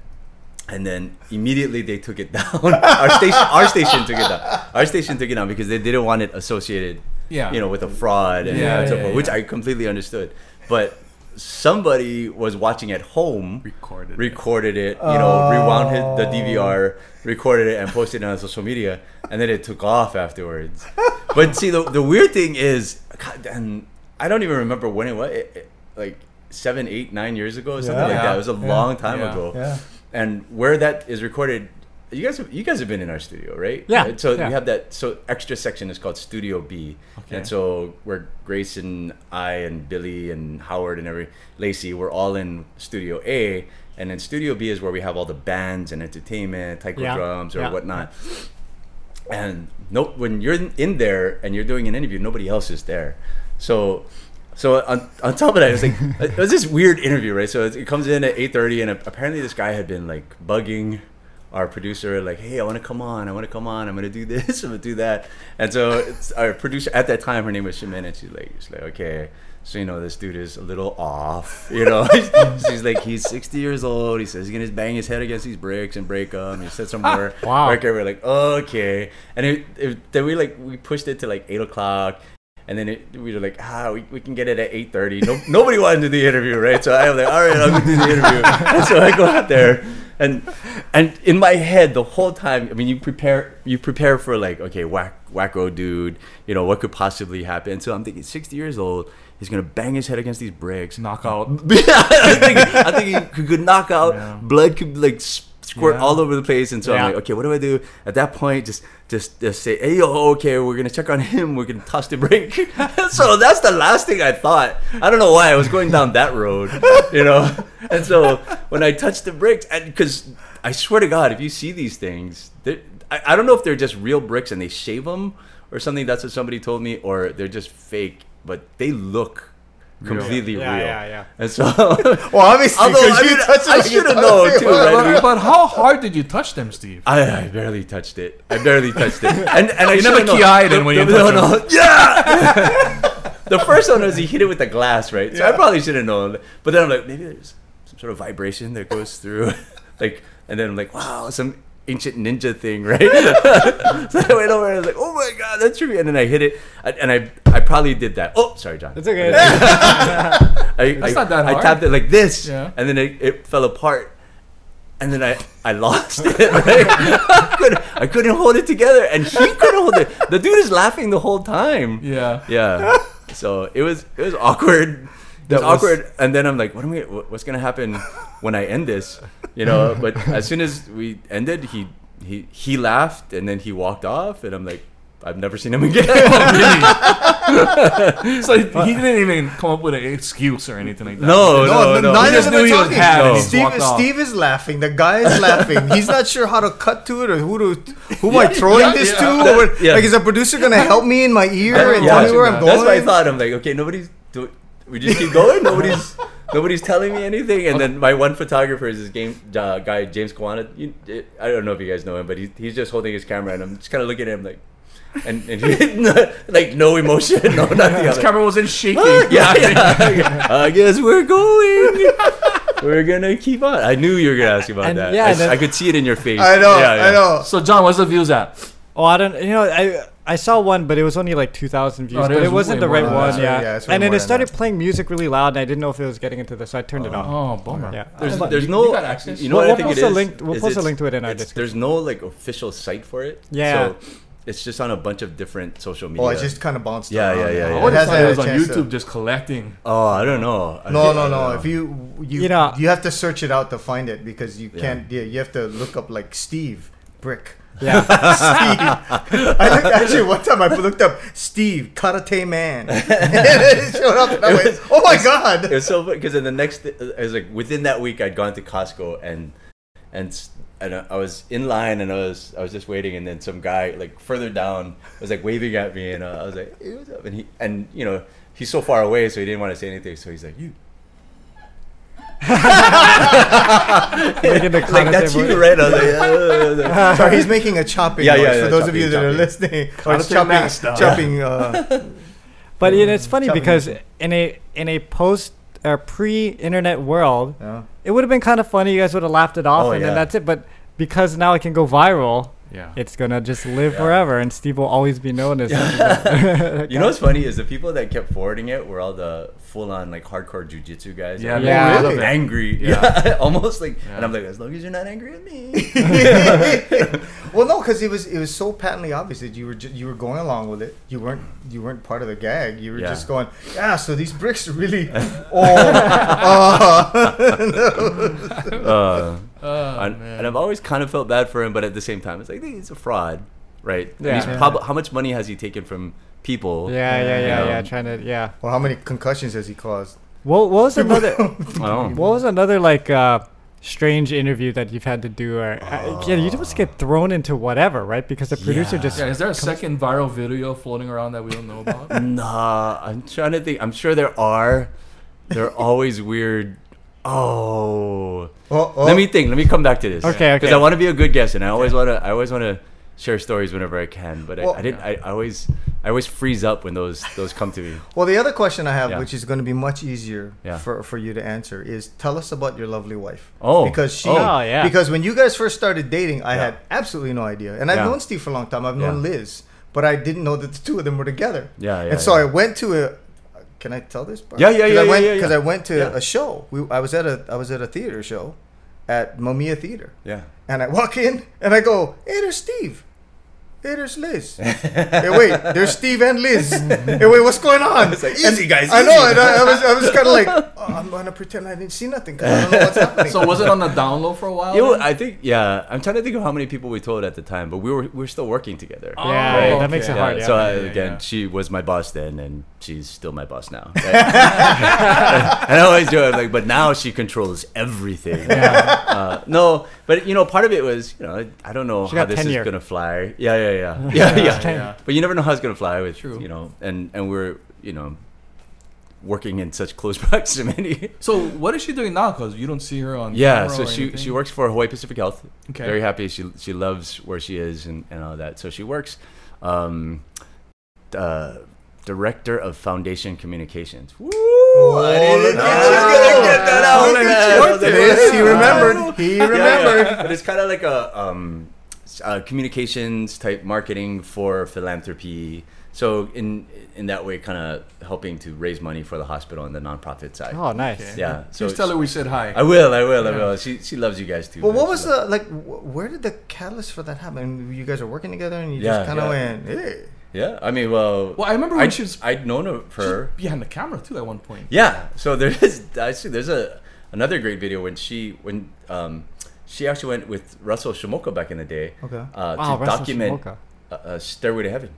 B: and then immediately they took it *laughs* down. our station, our station took it down. Our station took it down because they didn't want it associated,
D: yeah,
B: you know, with a fraud and,
D: Yeah,
B: and so
D: yeah,
B: forth, which
D: yeah.
B: I completely understood. But somebody was watching at home
D: recorded.
B: recorded it, you know, oh. rewound his, the
C: Oh.
B: DVR, recorded it, and posted it on social media, and then it took off afterwards. but see, the, the weird thing is, God, and I don't even remember when it was, it, it- like seven, eight, nine years ago, or something
C: Yeah.
B: like
D: Yeah.
B: that. It was a
C: Yeah.
B: long time
D: Yeah.
B: ago,
C: Yeah.
B: And where that is recorded. You guys, have, you guys have been in our studio, right?
A: Yeah?
B: So
A: yeah.
B: we have that. So extra section is called Studio B,
D: Okay.
B: and so where Grace and I and Billy and Howard and every Lacey, we're all in Studio A, and then Studio B is where we have all the bands and entertainment, taiko
A: Yeah,
B: drums or
A: yeah.
B: whatnot. And no, when you're in there and you're doing an interview, nobody else is there. So, so on, on top of that, it was like *laughs* it was this weird interview, right? So it, comes in at eight thirty, and apparently this guy had been like bugging our producer, like, "Hey, I want to come on. I want to come on. I'm gonna do this. *laughs* I'm gonna do that." And so it's our producer at that time, her name was Shemin, and she's like, she's like, "Okay." So you know this dude is a little off, *laughs* you know. she's like he's 60 years old. He says he's gonna bang his head against these bricks and break them. He said some more.
A: Wow.
B: record. We're like okay, and it, it, then we like we pushed it to like eight o'clock, and then it, we were like ah we, we can get it at 8:30. No, *laughs* nobody wanted to do the interview, right? So I was like all right, I'll go do the interview. *laughs* and so I go out there, and and in my head the whole time, I mean you prepare you prepare for like okay whack wacko dude, you know what could possibly happen. So I'm thinking 60 years old. He's gonna bang his head against these bricks.
D: knockout. *laughs*
B: I think I think he could, knock out.
D: Yeah.
B: Blood could like squirt
D: Yeah.
B: all over the place, and so
A: Yeah.
B: I'm like, okay, what do I do at that point? Just just just say, hey yo, okay, we're gonna check on him. We're gonna toss the brake. *laughs* so that's the last thing I thought. I don't know why I was going down that road, you know. *laughs* And so when I touched the brakes, and because I swear to God, if you see these things, I, I don't know if they're just real bricks and they shave them or something. That's what somebody told me, or they're just fake, but they look. Completely
A: Yeah,
B: real.
A: yeah, yeah. yeah.
B: And so, *laughs*
C: Well, obviously,
B: Although,
C: because
B: I
C: you
B: mean,
C: touched it
B: I shoulda known, too, right?
D: but, but how hard did you touch them, Steve?
B: I, I barely touched it. I barely touched it. And and I
D: You never
B: shoulda
D: ki-eyed it when you
B: no,
D: touched
B: no, Yeah. *laughs* the first one was he hit it with the glass, right? So I probably should have known. But then I'm like, maybe there's some sort of vibration that goes through, *laughs* like, and then I'm like, wow, some ancient ninja thing, *laughs* right? so I went over and I was like, oh my god, that's true. And then I hit it, and I I probably did that. Oh, sorry, John.
A: It's okay. *laughs*
B: I,
D: That's
B: I,
D: not that hard.
B: I tapped it like this,
D: Yeah.
B: and then it, it fell apart, and then I, I lost *laughs* it. Right? I, couldn't, I couldn't hold it together, and he couldn't hold it. The dude is laughing the whole time.
D: Yeah.
B: Yeah. So it was it was awkward. It was
D: That was-
B: awkward, and then I'm like, what am I? What's gonna happen when I end this? You know. *laughs* But as soon as we ended, he he he laughed, and then he walked off, and I'm like, I've never seen him again. *laughs*
D: Oh, *laughs* so he didn't even come up with an excuse or anything like that.
B: no,
C: No,
B: no, no.
C: neither of
D: knew
C: them
D: he
C: are
D: was
C: talking.
D: had
B: and
C: Steve. Steve is laughing. The guy is laughing. He's not sure how to cut to it or who to who am I throwing
D: yeah,
C: this
D: yeah.
C: to.
B: That-
C: or,
B: yeah.
C: Like, is a producer gonna help me in my ear and
B: Yeah,
C: tell me where I'm going?
B: That's my thought. I'm like, okay, nobody's. Do, we just keep going. Nobody's. *laughs* Nobody's telling me anything, and then my one photographer is this game uh, guy James Kwana. You, I don't know if you guys know him, but he, he's just holding his camera, and I'm just kind of looking at him like, and, and he, *laughs* like no emotion, no nothing.
D: His
B: I'm
D: camera wasn't shaking.
B: yeah, *laughs* yeah. I guess we're going. We're gonna keep on. I knew you were gonna ask about
A: And
B: that.
A: yeah,
B: I,
A: then-
B: I could see it in your face.
C: I know,
B: Yeah, yeah.
C: I know.
D: So John, what's the views at?
A: Oh, I don't. You know, I I saw one, but it was only like two thousand views.
D: Oh,
A: but it wasn't the right one.
C: that.
A: Yeah.
C: Yeah, it's
A: and then it started
C: that.
A: playing music really loud, and I didn't know if it was getting into this, so I turned it oh, off.
D: Oh, bummer.
A: Yeah.
B: There's,
A: But-
B: there's
D: You-
B: no.
D: you got?
B: You know
A: We'll-
B: what I
A: we'll
B: think it
A: post a
B: is?
A: link- we'll
B: Is
A: post a link to it in our
B: it's-
A: description.
B: There's no like official site for it.
A: Yeah.
B: So it's just on a bunch of different social media.
C: Oh, I just kind of bounced.
B: Yeah,
C: around.
B: yeah, yeah, yeah.
C: It
D: would have
C: hasn't
D: thought it was on
C: chance to-
D: YouTube just collecting.
B: Oh, I don't know. I
C: No,
B: think-
C: no, no.
B: don't
C: If you you
A: You know-
C: you have to search it out to find it because you can't. Yeah, you have to look up like Steve Brick.
A: Yeah. *laughs*
C: Steve. *laughs* I looked, actually one time I looked up Steve Karate Man, *laughs* and it showed up, and I went, "Oh my god!"
B: it was so funny because in the next, it was like within that week, I'd gone to Costco and and and I was in line and I was I was just waiting and then some guy like further down was like waving at me and uh, I was like, hey, what's up? And he and you know he's so far away so he didn't want to say anything so he's like, you.
A: Making the
B: Like that's
A: connotation-
B: you, right? I like, uh, *laughs*
C: Sorry, he's making a chopping
B: Yeah,
C: noise
B: yeah,
C: for
B: yeah,
C: those of you that are listening. *laughs* Or it's chopping,
D: master.
C: chopping. Uh, *laughs*
A: But you know, it's funny
C: Chopping
A: because in a in a post or pre-internet world,
C: yeah.
A: it would have been kind of funny. You guys would have laughed it off,
B: Oh,
A: and then that's it. But because now it can go viral,
D: Yeah.
A: it's gonna just live
B: Yeah.
A: forever, and Steve will always be known as. *laughs* *laughs*
B: you know what's funny is the people that kept forwarding it were all the full on like hardcore jujitsu guys.
D: Yeah,
A: Yeah.
D: man, I
C: Really?
D: love
B: angry.
D: Yeah. *laughs*
B: Yeah, almost like.
D: Yeah.
B: And I'm like, as long as you're not angry at me.
C: well, no, because it was it was so patently obvious that you were ju- you were going along with it. You weren't you weren't part of the gag. You were
B: Yeah.
C: just going, yeah. So these bricks are really. oh,
B: uh,
D: Oh,
B: and,
D: man.
B: and I've always kind of felt bad for him, but at the same time, it's like he's a fraud, right?
A: Yeah.
B: he's
A: Yeah.
B: prob- how much money has he taken from people?
A: yeah, yeah, yeah,
B: You
A: yeah. Trying to, yeah.
C: well, how many concussions has he caused?
A: What, what was another? *laughs*
B: I don't
A: what was another like uh, strange interview that you've had to do? Or uh, yeah, you just get thrown into whatever, right? Because the producer
B: Yeah.
A: just
D: Yeah, is there a second viral video floating around that we don't know about? *laughs*
B: Nah, I'm trying to think. I'm sure there are. They're always weird. Oh.
C: Oh, oh.
B: Let me think. Let me come back to this.
A: Okay,
B: Because
A: okay.
B: I want to be a good guest, and I always want to. I always want to share stories whenever I can. But
C: Well-
B: I, I didn't. I, I always. I always freeze up when those those come to me.
C: Well, the other question I have,
B: Yeah.
C: which is going to be much easier
B: Yeah.
C: for, for you to answer, is tell us about your lovely wife.
B: Oh.
C: because she,
A: Oh, yeah.
C: because when you guys first started dating, I
B: Yeah.
C: had absolutely no idea, and I've
B: Yeah.
C: known Steve for a long time. I've known
B: Yeah.
C: Liz, but I didn't know that the two of them were together.
B: Yeah, yeah.
C: and so
B: yeah.
C: I went to a. Can I tell this? part?
B: Yeah, yeah,
C: 'Cause
B: yeah,
C: I
B: yeah,
C: went,
B: yeah,
C: Because
B: yeah.
C: I went to
B: Yeah.
C: a show. We, I was at a I was at a theater show, at Momia Theater,
B: Yeah.
C: and I walk in and I go, "Hey, there's Steve." Hey, there's Liz. hey, wait, there's Steve and Liz. *laughs* hey, wait, what's going on?
B: It's like,
C: And
B: easy, guys,
C: I know,
B: easy.
C: and I, I was, I was *laughs* kind of like, oh, I'm gonna pretend I didn't see nothing because I don't know what's *laughs* happening.
D: so was it on the download for a while?
B: You know. I think yeah. I'm trying to think of how many people we told at the time, but we were we were still working together.
D: Oh,
A: Yeah,
B: Right.
A: that makes it hard.
B: Yeah,
A: Yeah.
B: so
D: Yeah,
B: I,
D: yeah,
B: again,
D: yeah.
B: she was my boss then, and she's still my boss now. right? *laughs* and I always joke like, but now she controls everything. Uh, no, but you know, part of it was, you know, I, I don't know
A: She
B: how this
A: tenure.
B: is gonna fly. Yeah, yeah, yeah, *laughs* yeah, yeah.
D: yeah.
B: But you never know how it's gonna fly with,
D: True.
B: you know, and and we're, you know, working in such close *laughs* proximity.
D: So what is she doing now? Because you don't see her on.
B: Yeah, so
D: or
B: she
D: anything?
B: she works for Hawaii Pacific Health.
D: Okay.
B: Very happy. She she loves where she is and, and all that. So she works um uh director of foundation communications. Woo! I didn't
C: look
B: know.
C: at
B: She's
C: you.
B: gonna get that out.
C: Look at
B: man.
C: you.
B: I
C: Yes, he remembered. He
B: Yeah, yeah.
C: remembered.
B: But it's kind of like a um s- uh, communications type marketing for philanthropy. So in in that way, kind of helping to raise money for the hospital and the nonprofit side.
A: Oh, nice.
D: Okay.
B: Yeah. So
D: Just tell her we said hi.
B: I will. I will. I will. She she loves you guys too.
C: Well,
B: man.
C: what was
B: loves-
C: the like? Where did the catalyst for that happen? You guys are working together, and you
B: Yeah,
C: just kind of
B: yeah.
C: went, "Hey."
B: Yeah, I mean, well,
D: Well, I remember when
B: I'd,
D: she was-
B: I'd known of her.
D: behind the camera too at one point.
B: Yeah, so there is. I see. There's a another great video when she when um she actually went with Russell Shimoka back in the day.
C: Okay.
B: Uh,
A: Wow,
B: to
A: Russell
B: document uh, uh, Stairway to Heaven.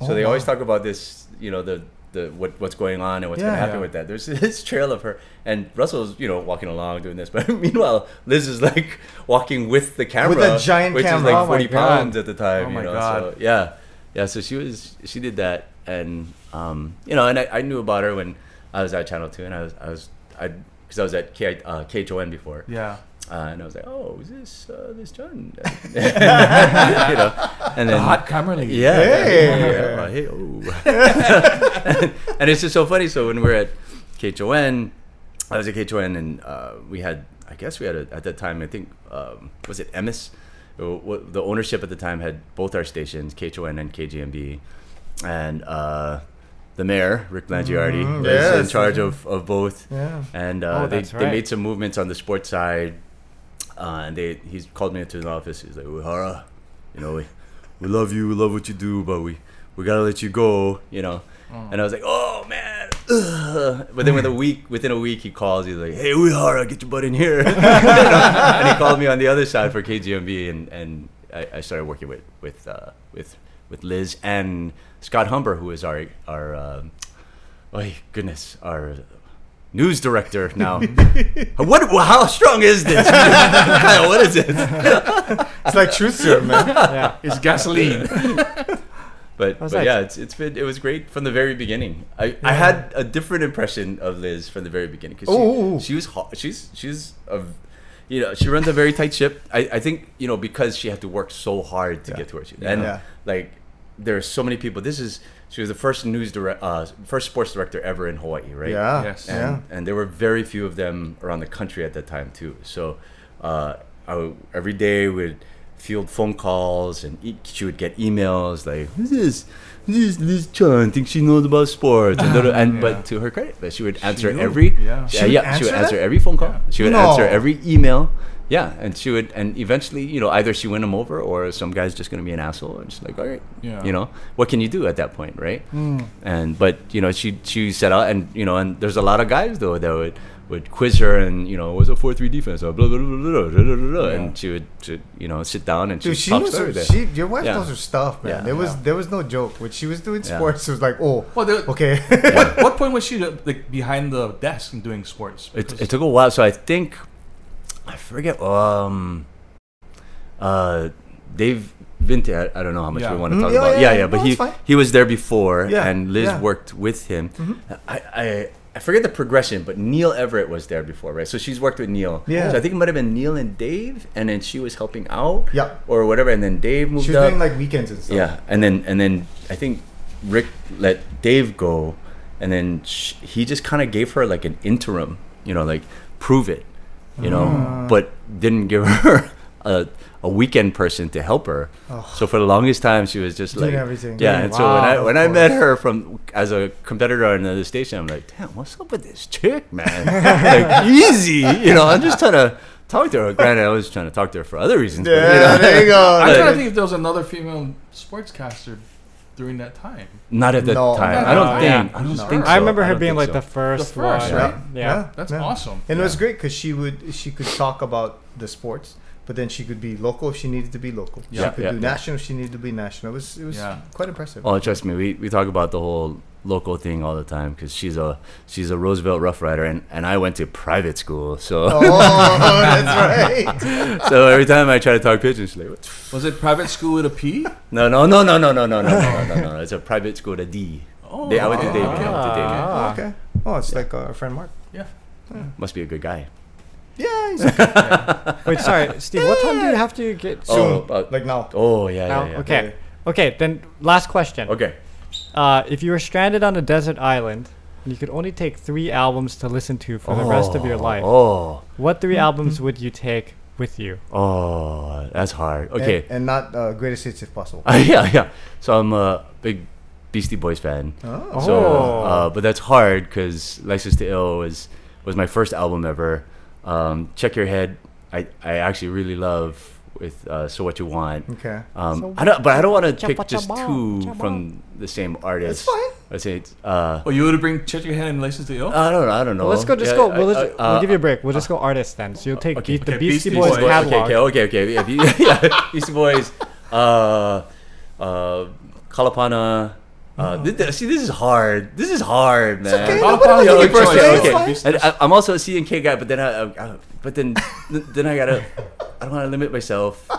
B: So
C: Oh,
B: they always talk about this, you know, the the what what's going on and what's
C: Yeah.
B: gonna happen
D: Yeah.
B: with that. There's *laughs* this trail of her and Russell's, you know, walking along doing this, *laughs* but meanwhile Liz is like walking with the camera, with
C: a giant
B: which
C: camera.
B: is like
A: Oh my
B: 40 pounds at the time.
D: Oh
B: you
D: my
B: know,
D: God.
B: so yeah, yeah. So she was she did that, and um, you know, and I, I knew about her when I was at Channel Two, and I was I was I because I was at K, uh, KHON before,
D: Yeah.
B: uh, and I was like, oh, is this uh, this John? *laughs* *laughs* you know, and
D: The
B: then
D: hot camera
B: yeah.
C: Hey.
B: yeah, hey, oh. *laughs* and it's just so funny. So when we are at KHON, I was at KHON, and uh, we had, I guess we had a, at that time, I think, um, was it Emmis? The ownership at the time had both our stations, KHON and KGMB, and uh, the mayor, Rick Blangiardi,
C: Mhm,
B: was in charge of, of both
C: Yeah.
B: and uh,
A: Oh,
B: they,
A: that's
B: they made some movements on the sports side. Uh, and they he's called me into his office. He's like, Uyehara, you know, we, we love you, we love what you do, but we, we gotta let you go, you know. And I was like, oh man. Ugh." But then with a week, within a week, he calls. He's like, hey, Uyehara, get your butt in here. *laughs* *laughs* And he called me on the other side for KGMB, and and I, I started working with with uh, with with Liz and Scott Humber, who is our our um, oh goodness, our news director now. *laughs* what? How strong is this? Kyle, what is it?
C: It's like truth serum, man.
A: yeah.
D: It's gasoline.
B: But, but yeah, it's it's been it was great from the very beginning. I, I had a different impression of Liz from the very beginning because
C: Ooh.
B: she, she was hot, she's she's a you know she runs a very tight ship. I, I think you know because she had to work so hard to
C: Yeah.
B: get to where she and
C: Yeah.
B: like there are so many people. This is she was the first news direct uh, first sports director ever in Hawaii, right?
C: Yeah.
D: Yes.
B: and,
C: Yeah.
B: and there were very few of them around the country at that time too. So uh, I every day would field phone calls, and e- she would get emails like, "Who's this? Who's this Liz Chun? Thinks she knows about sports." And, *laughs* and
D: Yeah.
B: but to her credit, but she would answer
D: knew.
B: every
D: Yeah.
C: She would
B: yeah, she would
C: answer
B: answer
C: that?
B: every phone call.
D: Yeah.
B: She would
C: No.
B: answer every email. Yeah, and she would, and eventually, you know, either she win him over, or some guy's just gonna be an asshole, and she's like, all right,
D: Yeah.
B: you know, what can you do at that point, right?
A: Hmm.
B: and but you know she she set out and you know and there's a lot of guys though that would would quiz her and you know what's a four three defense or blah blah blah blah, blah, blah, blah, blah,
D: Yeah.
B: and she would she, you know sit down and
C: Dude,
B: she'd
C: she
B: talk
C: her,
B: there.
C: she, your wife
B: Yeah.
C: knows her stuff, man.
B: Yeah.
C: there was
D: Yeah.
C: there was no joke when she was doing
B: Yeah.
C: sports. It was like, oh,
D: Well, there,
C: okay. *laughs*
D: what, *laughs* what point was she like behind the desk and doing sports?
B: it,
D: Because-
B: it took a while so I think I forget um uh Dave Vinti I, I don't know how much
D: Yeah.
B: we want to
C: Mm,
B: talk
C: yeah,
B: about
C: yeah,
B: yeah
C: yeah.
B: yeah, but
C: No,
B: he
C: fine.
B: he was there before
C: Yeah,
B: and Liz
C: yeah.
B: worked with him
C: Mhm.
B: I, I I forget the progression, but Neil Everett was there before, right? So she's worked with Neil.
C: Yeah.
B: So I think it might have been Neil and Dave, and then she was helping out.
C: Yeah.
B: Or whatever, and then Dave moved
C: she was
B: up.
C: doing like weekends and stuff.
B: yeah, and then and then I think Rick let Dave go, and then sh- he just kind of gave her like an interim, you know, like prove it, you know,
C: Ah.
B: but didn't give *laughs* her a a weekend person to help her.
C: Oh.
B: So for the longest time, she was just
C: Doing
B: like
C: everything.
B: Yeah,
C: Doing-
B: and so when I when
C: of
B: I met her from as a competitor on the station, I'm like, damn, what's up with this chick, man? *laughs* like easy, you know. I'm just trying to talk to her. Granted, I was trying to talk to her for other reasons. but, you
C: Yeah,
B: know,
C: there you go. *laughs*
D: I'm
B: But-
D: trying to think if there was another female sportscaster during that time.
B: not at that
C: No.
B: time. I don't
A: no,
B: think.
A: yeah.
B: I don't
D: No.
B: think. So.
A: I remember her
B: don't
A: being like
B: so.
A: the first,
D: The first,
A: one.
D: right?
A: Yeah.
D: That's
C: Yeah.
D: awesome.
C: And it was great because she would she could talk about the sports, but then she could be local if she needed to be local.
D: Yeah.
C: she could
B: Yeah,
C: do
B: yeah.
C: national if she needed to be national. It was it was
D: Yeah.
C: quite impressive.
B: Oh, trust me, we, we talk about the whole local thing all the time because she's a she's a Roosevelt Rough Rider, and, and I went to private school, so
C: Oh, that's right.
B: so every time I try to talk pidgin, she's like, "What?"
D: Was it private school with a P?
B: no, no, no, no, no, no, no, no, no, no, no, It's a private school to D.
D: Oh,
B: They- I went to
D: okay.
B: David. I went to David.
A: Ah.
C: okay. Oh, it's like uh, our friend Mark. Yeah.
B: Must be a good guy.
C: Yeah, he's okay. *laughs*
A: Wait, sorry, Steve. What time do you have to get?
B: Oh,
C: soon.
B: about-
C: like now.
B: Oh yeah,
A: now?
B: yeah, yeah.
A: Okay. Okay. Then last question.
B: Okay.
A: Uh, if you were stranded on a desert island and you could only take three albums to listen to for the rest of your
B: Oh,
A: life,
B: Oh,
A: what three albums would you take with you?
B: oh, that's hard. Okay.
C: And, and not uh, greatest hits if possible. *laughs*
B: yeah, yeah. So I'm a big Beastie Boys fan.
C: Oh.
B: So,
A: Oh.
B: uh, but that's hard because License to Ill was was my first album ever. Um, Check Your Head, I, I actually really love with uh, So What You Want.
C: Okay.
B: Um,
A: So
B: I don't, but I don't want to pick just
A: cha-
B: two from the same artist.
C: It's fine.
B: I say, it's, uh,
D: Oh, you would bring Check Your Head and License to Ill?
B: I don't know. I don't know.
A: Well, let's go. Just
B: Yeah,
A: go.
B: I-
A: We'll,
B: I-
A: let's, we'll
B: uh,
A: give you a break. We'll just go artists then. So you'll take
B: okay,
A: Beat the
D: okay,
A: Beastie,
D: Beastie
A: Boys
D: Boys.
A: catalog.
B: Okay, okay, okay, okay. If you, *laughs* yeah, Beastie Boys, uh, uh, Kalapana, Uh, th- th- see, this is hard. This is hard, man.
C: okay,
D: I'll
C: nobody
D: probably
C: has
D: give
C: to
D: you
C: be
D: a choice.
C: perfect.
B: okay,
C: It's
B: okay. And I, I'm also a C and K guy, but then I, I, I but then then I gotta. I don't want to limit myself. *laughs*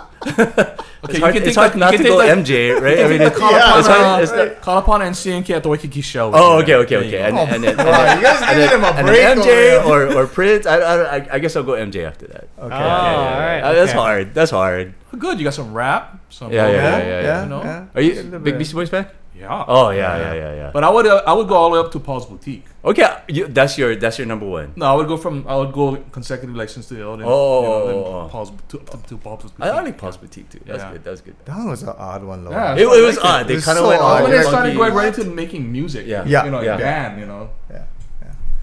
D: Okay,
B: it's *laughs*
D: you can
B: it's hard
D: like-
B: not
D: you
B: to go
D: like-
B: MJ, right? I mean, it's,
D: Call
C: Yeah,
D: upon,
B: it's hard.
D: uh,
B: It's not,
D: call upon NCNK at the Waikiki show.
B: oh,
D: Yeah.
B: okay, okay,
D: There you
B: okay. And, and, then, and,
C: you guys giving him a break
B: then MJ or, or Prince. I, I, I, I guess I'll go MJ after that.
C: Okay.
A: Oh,
B: Yeah, yeah, yeah,
A: all right.
B: Uh, That's
A: okay.
B: hard. That's hard.
D: Good. You got some rap. Some
B: Yeah, yeah,
C: Yeah,
B: yeah,
C: yeah,
B: yeah,
C: yeah.
D: you know?
C: yeah.
B: Are you big. Beastie Boys fan?
D: Yeah.
B: Oh yeah, yeah, yeah, yeah.
D: But I would uh, I would go all the way up to Paul's Boutique.
B: Okay, you, that's your that's your number one.
D: No, I would go from I would go consecutive like since the old.
B: Oh,
D: you know,
B: oh, oh.
D: Paul's to, to, to Paul's Boutique.
B: I, I like Paul's Boutique too. That's
D: Yeah.
B: good. That's good.
C: That was an odd one, though.
D: Yeah.
B: It, it
D: I
B: was
D: like it.
B: odd. They
C: It was
B: kind of
C: so
B: went
C: odd.
D: when they started going right into making music.
B: Yeah.
C: Yeah,
D: You know,
C: yeah.
D: a band. You know.
C: Yeah.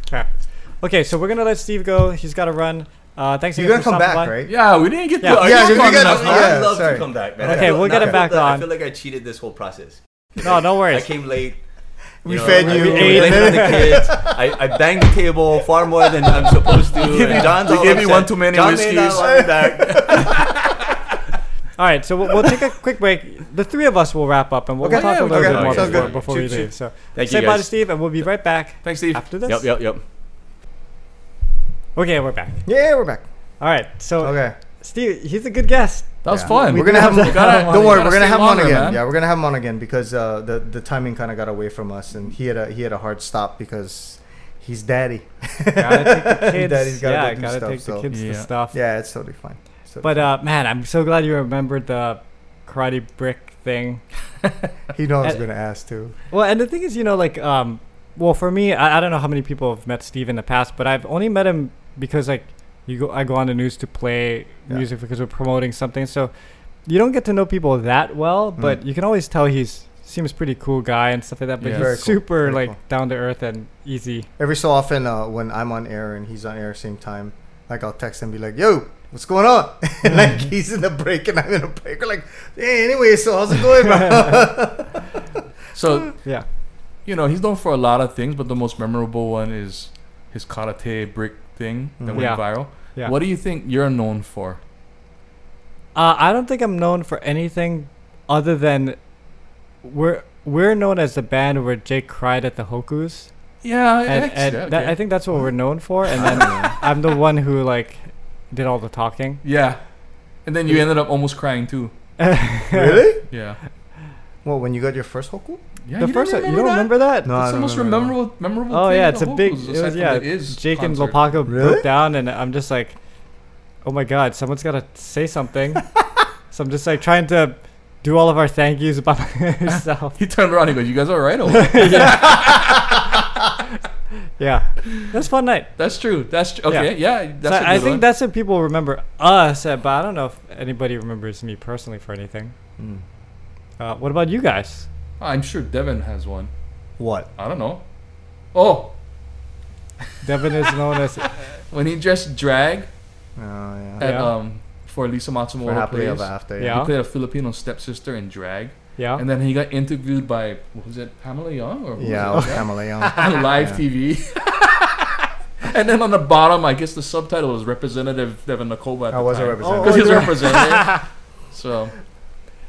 A: Okay. Okay, so we're gonna let Steve go. He's got to run. Uh, thanks
C: You're
A: again
C: gonna
A: for
C: come
A: stopping
C: back,
A: by.
C: right?
D: Yeah, we didn't get
A: Yeah.
D: to. I
C: Yeah,
D: just
C: we
D: found
C: gotta-
D: enough,
C: yeah.
D: huh?
B: I'd love
C: sorry.
B: to come back, man.
A: Okay,
B: I feel-
A: we'll get
B: now
A: it
B: I
A: back
B: feel
A: on.
B: I feel like I cheated this whole process.
A: No, no worries.
B: I
A: worries.
B: came late.
C: We
B: know,
C: fed you.
B: we
C: we
B: ate
C: did
B: on the *laughs* kids. I, I banged the table far more than I'm supposed to.
D: gave
B: and
D: you-
B: John's
D: they
B: all
D: gave you
B: upset.
D: one too many
B: John may not
D: whiskeys.
B: want me *laughs* back.
A: All right, so we'll, we'll take a quick break. The three of us will wrap up, and we'll,
C: Okay,
A: we'll talk
C: yeah,
A: a little
C: okay,
A: bit more
B: sounds
A: before,
B: good.
A: before we
C: Shoot, shoot.
A: leave. So
B: Thank
A: say
B: you
A: bye to
B: guys.
A: Steve, and we'll be right back
D: Thanks, Steve.
A: after this.
B: Yep, yep, yep.
A: Okay, we're back.
C: Yeah, we're back.
A: All right, so
C: Okay.
A: Steve, he's a good guest.
D: That was
C: Yeah.
D: fun.
C: We're gonna have
A: You *laughs*
C: him.
A: gotta-
C: Don't worry,
D: you
C: we're gonna have him on again.
D: man.
C: Yeah, we're gonna have him on again because uh, the the timing kind of got away from us, and he had a he had a hard stop because he's daddy.
A: gotta take the *laughs* kids.
C: Daddy's gotta
A: yeah,
C: do
A: gotta
C: stuff,
A: take the
C: so-
A: kids to
D: Yeah.
A: stuff.
C: Yeah, it's totally fine. It's totally
A: But uh, man, I'm so glad you remembered the karate brick thing.
C: fine. *laughs* he knows I was gonna ask too.
A: Well, and the thing is, you know, like, um, well, for me, I, I don't know how many people have met Steve in the past, but I've only met him because like you go, I go on the news to play
C: Yeah.
A: music because we're promoting something. So you don't get to know people that well, but
C: Mm.
A: you can always tell he's seems pretty cool guy and stuff like that. But
D: Yeah.
A: he's
C: Very cool,
A: super
C: very
A: like
C: cool.
A: down to earth and easy.
C: Every so often, uh, when I'm on air and he's on air same time, like I'll text him and be like, "Yo, what's going on?" *laughs* and like he's in the break and I'm in a break. We're like, "Hey, anyway, so how's it going, bro?" *laughs*
D: So *laughs*
A: Yeah.
D: you know he's known for a lot of things, but the most memorable one is his karate brick thing that
C: Mhm.
D: went
A: Yeah.
D: viral.
A: Yeah.
D: What do you think you're known for?
A: Uh, I don't think I'm known for anything other than we're we're known as the band where Jake cried at the Hokus.
D: Yeah,
A: and,
D: ex-
A: and
D: yeah,
A: that. I think that's what we're known for. And then *laughs* I'm the one who like did all the talking.
D: yeah. And then you ended up almost crying too. *laughs*
C: really?
D: Yeah.
C: Well, when you got your first Hoku?
D: Yeah.
A: the
D: you
A: first
D: don't
A: one, you don't remember that?
C: No,
D: It's the most memorable, memorable.
A: Oh
D: thing
A: yeah, it's a big. It was yeah.
D: the Is
A: Jake and
D: concert.
A: Lopaka
C: Really?
A: broke down, and I'm just like, oh my god, someone's gotta say something. *laughs* so I'm just like trying to do all of our thank yous by *laughs* myself.
D: He turned around. He goes, "You guys all right?" Or what?" *laughs*
A: yeah, it was a fun night.
D: that's true. That's tr- okay. Yeah.
A: So
D: that's a
A: I
D: good
A: think
D: one.
A: that's what people remember us, at, but I don't know if anybody remembers me personally for anything.
C: Hmm.
A: Uh, what about you guys?
D: I'm sure Devin has one.
C: What?
D: I don't know. Oh,
A: Devin is known as *laughs*
D: when he dressed drag
C: Oh yeah.
D: at
A: Yeah.
D: um for Lisa
C: For happily
D: plays.
C: ever after.
A: Yeah.
D: He played a Filipino stepsister in drag,
A: yeah.
D: and then he got interviewed by what was it Pamela Young or who
C: Yeah,
D: was it?
C: Pamela Young. *laughs*
D: on live TV. *laughs* and then on the bottom, I guess the subtitle was Representative Devin Nakoba.
C: I
D: the
C: was a representative.
D: because he's a
A: yeah.
D: representative. so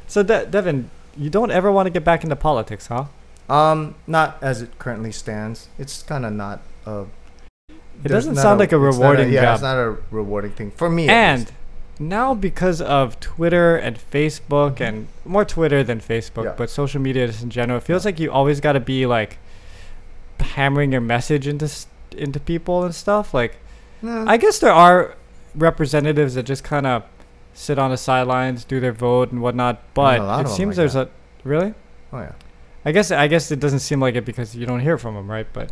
A: So De- Devin, you don't ever want to get back into politics, huh?
C: Um, not as it currently stands. It's kind of not. a.
A: It doesn't sound like a
C: it's not
A: rewarding
C: yeah,
A: job.
C: it's not a rewarding thing for me.
A: and now because of Twitter and Facebook and more Twitter than Facebook,
C: Yeah.
A: but social media just in general, it feels like you always got to be like hammering your message into into people and stuff. Like
C: Nah.
A: I guess there are representatives that just kind of sit on the sidelines, do their vote and whatnot, but it seems
C: like
A: there's a really.
C: oh yeah.
A: I guess I guess it doesn't seem like it because you don't hear from them, right? But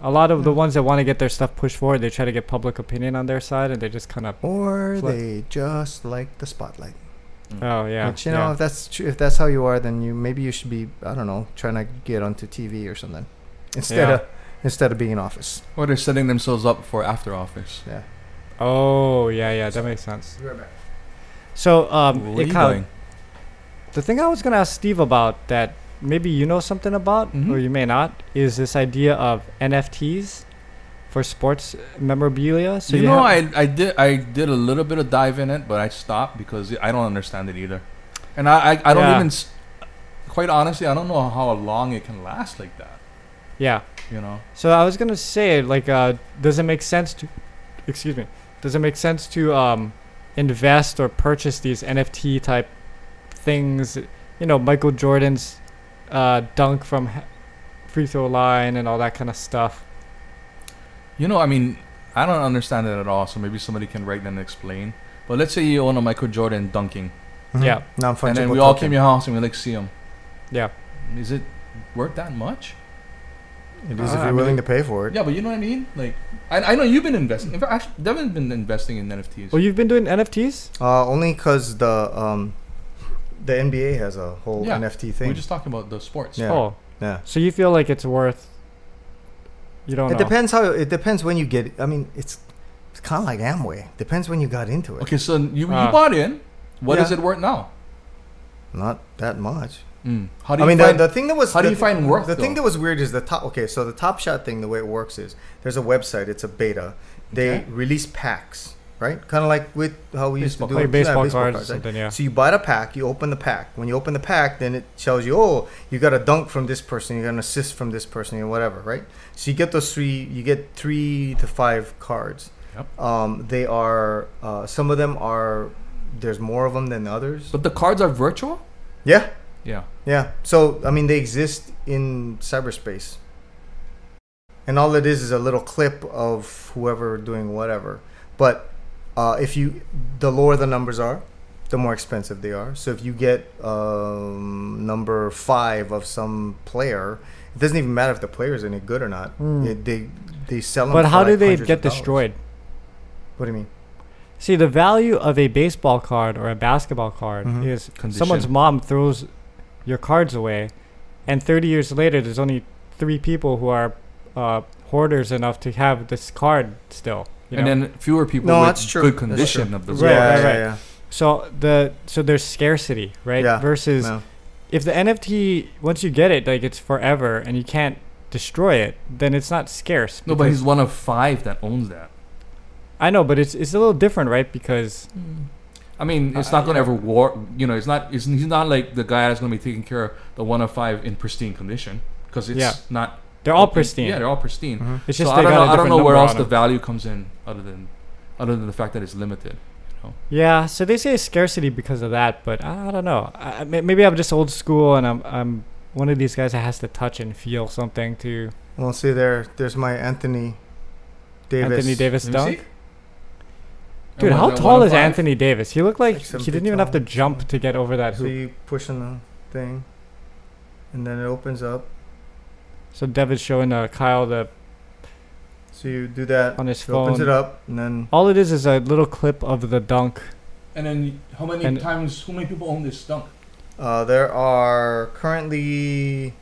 A: a lot of the
C: hmm.
A: ones that want to get their stuff pushed forward, they try to get public opinion on their side, and they just kind of
C: Or
A: Fle-
C: they just like the spotlight. Hmm.
A: oh yeah,
C: Which you know,
A: yeah.
C: if that's true, if that's how you are, then you maybe you should be I don't know trying to get onto TV or something instead
A: Yeah.
C: of instead of being in office.
D: or they're setting themselves up for after office.
C: Yeah.
A: Oh yeah, yeah, that makes sense. So um,
D: Where
A: it
D: you
A: kind
D: going?
A: the thing I was gonna ask Steve about that maybe you know something about or
D: Mhm.
A: you may not is this idea of NFTs for sports memorabilia. So
D: you,
A: you,
D: know,
A: have-
D: I I did I did a little bit of dive in it, but I stopped because I don't understand it either, and I I, I don't
A: Yeah.
D: even. s- quite honestly, I don't know how long it can last like that.
A: Yeah.
D: You know.
A: So I was gonna say, like, uh, does it make sense to, excuse me, does it make sense to um, invest or purchase these NFT type things? You know, Michael Jordan's uh, dunk from free throw line and all that kind of stuff.
D: You know, I mean, I don't understand it at all. So maybe somebody can write and explain. But let's say you own a Michael Jordan dunking,
C: Mhm.
A: Yeah.
C: Non-fungible
D: and then we all came to your house and we like see him.
A: Yeah.
D: Is it worth that much?
C: It is
D: Ah,
C: if you're willing
D: mean-
C: to pay for it.
D: Yeah, but you know what I mean. Like, I, I know you've been investing. In fact, actually, Devin's been investing in NFTs.
A: Well, you've been doing NFTs.
C: Uh, only because the um, the NBA has a whole
D: Yeah.
C: NFT
D: We're just talking about the sports.
C: Yeah.
A: Oh,
C: yeah.
A: so you feel like it's worth? You don't
C: It
A: know.
C: depends how. It depends when you get. I mean, it's it's kind of like Amway. Depends when you got into it.
D: Okay, so you, you
A: Ah.
D: bought in. What is
C: Yeah.
D: it worth now?
C: Not that much.
D: Mm. How do
C: I mean,
D: find,
C: the, the thing that was
D: how do
C: the
D: you find worth,
C: The thing that was weird is the top. Okay, so the Top Shot thing, the way it works is there's a website. It's a beta. They
D: Okay.
C: release packs, right? Kind of like with how we used to do
A: like
C: it.
A: baseball,
C: Yeah,
A: cards, or
C: right?
A: Yeah.
C: So you buy the pack, you open the pack. When you open the pack, then it tells you, oh, you got a dunk from this person, you got an assist from this person, or whatever, right? So you get those three, you get three to five cards.
D: Yep.
C: Um, they are, uh, some of them are, there's more of them than others.
D: But the cards are virtual.
C: Yeah,
D: Yeah.
C: yeah. So I mean, they exist in cyberspace, and all it is is a little clip of whoever doing whatever. But uh, if you, the lower the numbers are, the more expensive they are. So if you get um, number five of some player, it doesn't even matter if the player is any good or not.
A: Mm.
C: It, they they sell them.
A: But
C: for
A: how do they get destroyed?
C: What do you mean?
A: See, the value of a baseball card or a basketball card
C: Mhm.
A: is
D: Condition.
A: someone's mom throws your cards away, and 30 years later, there's only three people who are uh, hoarders enough to have this card still. You
D: and
A: know?
D: then fewer people
C: No,
D: with
C: that's true.
D: good
C: That's
D: condition
C: true.
D: of the
A: Right,
C: yeah,
A: right,
C: yeah,
A: right.
C: yeah.
A: so the so there's scarcity, right?
C: Yeah.
A: Versus
C: No.
A: if the NFT once you get it, like it's forever and you can't destroy it, then it's not scarce.
D: No, but he's one of five that owns that.
A: I know, but it's it's a little different, right? Because
D: I mean, it's
A: Uh,
D: not going to
A: yeah.
D: ever war. You know, it's not. It's, he's not like the guy that's going to be taking care of the one of five in pristine condition because it's
A: Yeah.
D: not.
A: they're all
D: open-
A: pristine.
D: Yeah, they're all pristine.
C: Mhm.
A: It's
D: So
A: just
D: I don't
A: got
D: know.
A: a
D: I don't know where else the value comes in other than other than the fact that it's limited.
A: Yeah, so they say scarcity because of that, but I, I don't know. I, I- maybe I'm just old school, and I'm I'm one of these guys that has to touch and feel something to
C: Well, see there. There's my Anthony Davis.
A: Anthony Davis
D: Let me
A: dunk.
D: See.
A: Dude,
D: And
A: how tall is
D: five?
A: Anthony Davis? He looked like
C: Like
A: he didn't
C: feet
A: even have to jump to get over that hoop.
C: So
A: hoop.
C: you pushing the thing, and then it opens up.
A: So Devin's showing uh, Kyle the
C: So you do that.
A: on his
C: It opens it up, and then
A: All it is is a little clip of the dunk.
D: And then how many
A: And-
D: times? How many people own this dunk?
C: uh, there are currently,